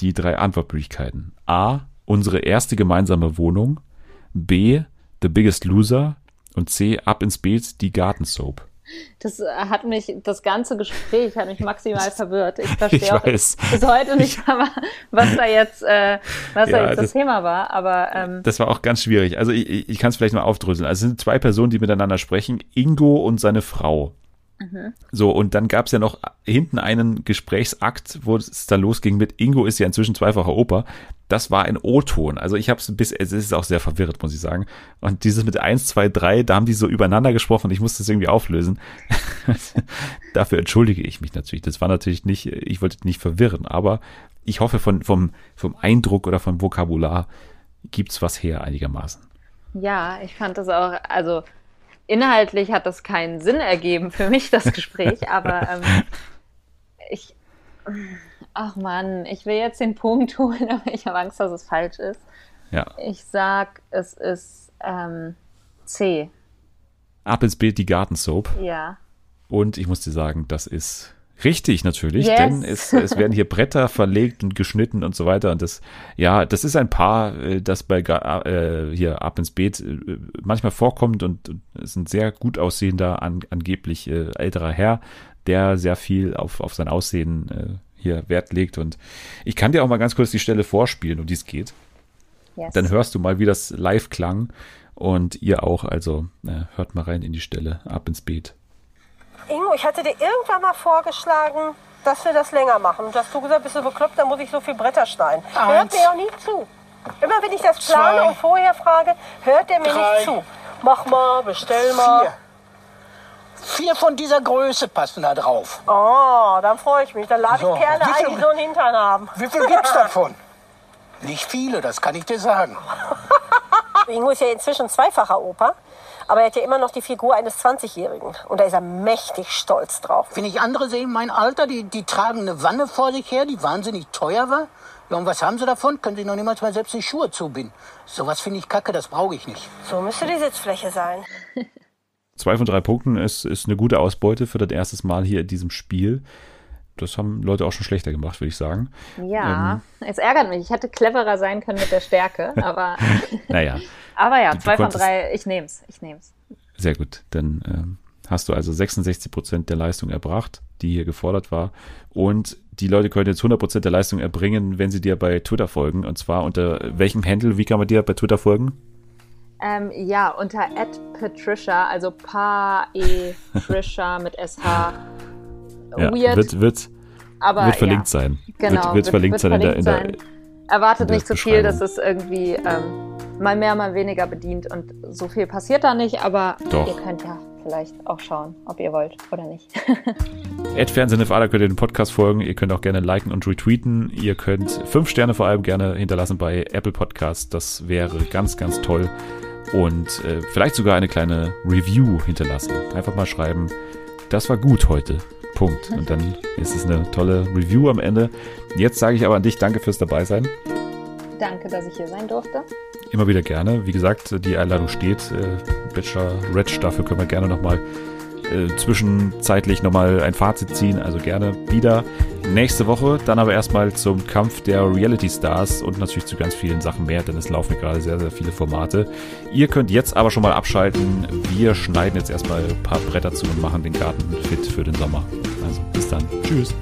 Die drei Antwortmöglichkeiten. A. Unsere erste gemeinsame Wohnung. B. The Biggest Loser. Und C. Ab ins Beet, die Gartensoap. Das äh, hat mich, das ganze Gespräch hat mich maximal verwirrt. Ich verstehe auch weiß. bis heute nicht, was da jetzt, äh, was Ja, da jetzt das, das- Thema war. Aber ähm, Das war auch ganz schwierig. Also ich, ich, ich kann es vielleicht mal aufdröseln. Also es sind zwei Personen, die miteinander sprechen. Ingo und seine Frau. So, und dann gab es ja noch hinten einen Gesprächsakt, wo es dann losging mit Ingo ist ja inzwischen zweifacher Opa. Das war ein O-Ton. Also ich habe es bis, es ist auch sehr verwirrt, muss ich sagen. Und dieses mit 1, 2, 3, da haben die so übereinander gesprochen. Ich musste das irgendwie auflösen. Dafür entschuldige ich mich natürlich. Das war natürlich nicht, ich wollte nicht verwirren, aber ich hoffe, von, vom, vom Eindruck oder vom Vokabular gibt's was her einigermaßen. ja, ich fand das auch, also inhaltlich hat das keinen Sinn ergeben für mich, das Gespräch, aber ähm, ich, ach Mann, ich will jetzt den Punkt holen, aber ich habe Angst, dass es falsch ist. Ja. Ich sag, es ist ähm, C. Ab ins Bild die Gartensoap. Ja. Und ich muss dir sagen, das ist richtig natürlich, Yes. denn es, es werden hier Bretter verlegt und geschnitten und so weiter. Und das, ja, das ist ein Paar, äh, das bei äh, hier ab ins Beet äh, manchmal vorkommt und, und ist ein sehr gut aussehender, an, angeblich äh, älterer Herr, der sehr viel auf, auf sein Aussehen äh, hier Wert legt. Und ich kann dir auch mal ganz kurz die Stelle vorspielen, um die es geht. Yes. Dann hörst du mal, wie das live klang. Und ihr auch, also äh, hört mal rein in die Stelle, ab ins Beet. Ingo, ich hatte dir irgendwann mal vorgeschlagen, dass wir das länger machen. Und hast du gesagt, bist du bekloppt, dann muss ich so viel Bretter schneiden. Hört Eins. mir auch nie zu. Immer wenn ich das plane Zwei. und vorher frage, hört er mir Drei. nicht zu. Mach mal, bestell mal. Vier. Vier von dieser Größe passen da drauf. Oh, dann freue ich mich. Dann lade So, ich Kerle viel- ein, die so einen Hintern haben. Wie viel gibt's davon? Nicht viele, das kann ich dir sagen. Ingo ist ja inzwischen zweifacher Opa. Aber er hat ja immer noch die Figur eines 20-Jährigen. Und da ist er mächtig stolz drauf. Wenn ich andere sehe, mein Alter, die, die tragen eine Wanne vor sich her, die wahnsinnig teuer war. Ja, und was haben sie davon? Können sie noch niemals mal selbst die Schuhe zubinden. Sowas finde ich kacke, das brauche ich nicht. So müsste die Sitzfläche sein. Zwei von drei Punkten ist, ist eine gute Ausbeute für das erste Mal hier in diesem Spiel. Das haben Leute auch schon schlechter gemacht, würde ich sagen. Ja, ähm, es ärgert mich. Ich hätte cleverer sein können mit der Stärke, aber. naja. aber ja, zwei von drei, ich nehme es. Ich nehm's. Sehr gut. Dann ähm, hast du also 66 Prozent der Leistung erbracht, die hier gefordert war. Und die Leute können jetzt 100 Prozent der Leistung erbringen, wenn sie dir bei Twitter folgen. Und zwar unter welchem Handle? Wie kann man dir bei Twitter folgen? Ähm, ja, unter Patricia, also Pa E Trisha mit SH. Ja, Weird. Wird, wird, aber, wird verlinkt ja. sein. Genau, wird, wird verlinkt wird sein, in der, in der, Erwartet nicht zu so viel, dass es irgendwie ähm, mal mehr, mal weniger bedient und so viel passiert da nicht, aber Doch. ihr könnt ja vielleicht auch schauen, ob ihr wollt oder nicht. Ed Fernsehen könnt ihr den Podcast folgen. Ihr könnt auch gerne liken und retweeten. Ihr könnt fünf Sterne vor allem gerne hinterlassen bei Apple Podcasts. Das wäre ganz, ganz toll und äh, vielleicht sogar eine kleine Review hinterlassen. Einfach mal schreiben, das war gut heute. Punkt. Und dann ist es eine tolle Review am Ende. Jetzt sage ich aber an dich, danke fürs Dabeisein. Danke, dass ich hier sein durfte. Immer wieder gerne. Wie gesagt, die Einladung steht. Äh, Bachelor Red, dafür können wir gerne nochmal äh, zwischenzeitlich nochmal ein Fazit ziehen. Also gerne wieder nächste Woche. Dann aber erstmal zum Kampf der Reality Stars und natürlich zu ganz vielen Sachen mehr, denn es laufen gerade sehr, sehr viele Formate. Ihr könnt jetzt aber schon mal abschalten. Wir schneiden jetzt erstmal ein paar Bretter zu und machen den Garten fit für den Sommer. Also bis dann. Tschüss.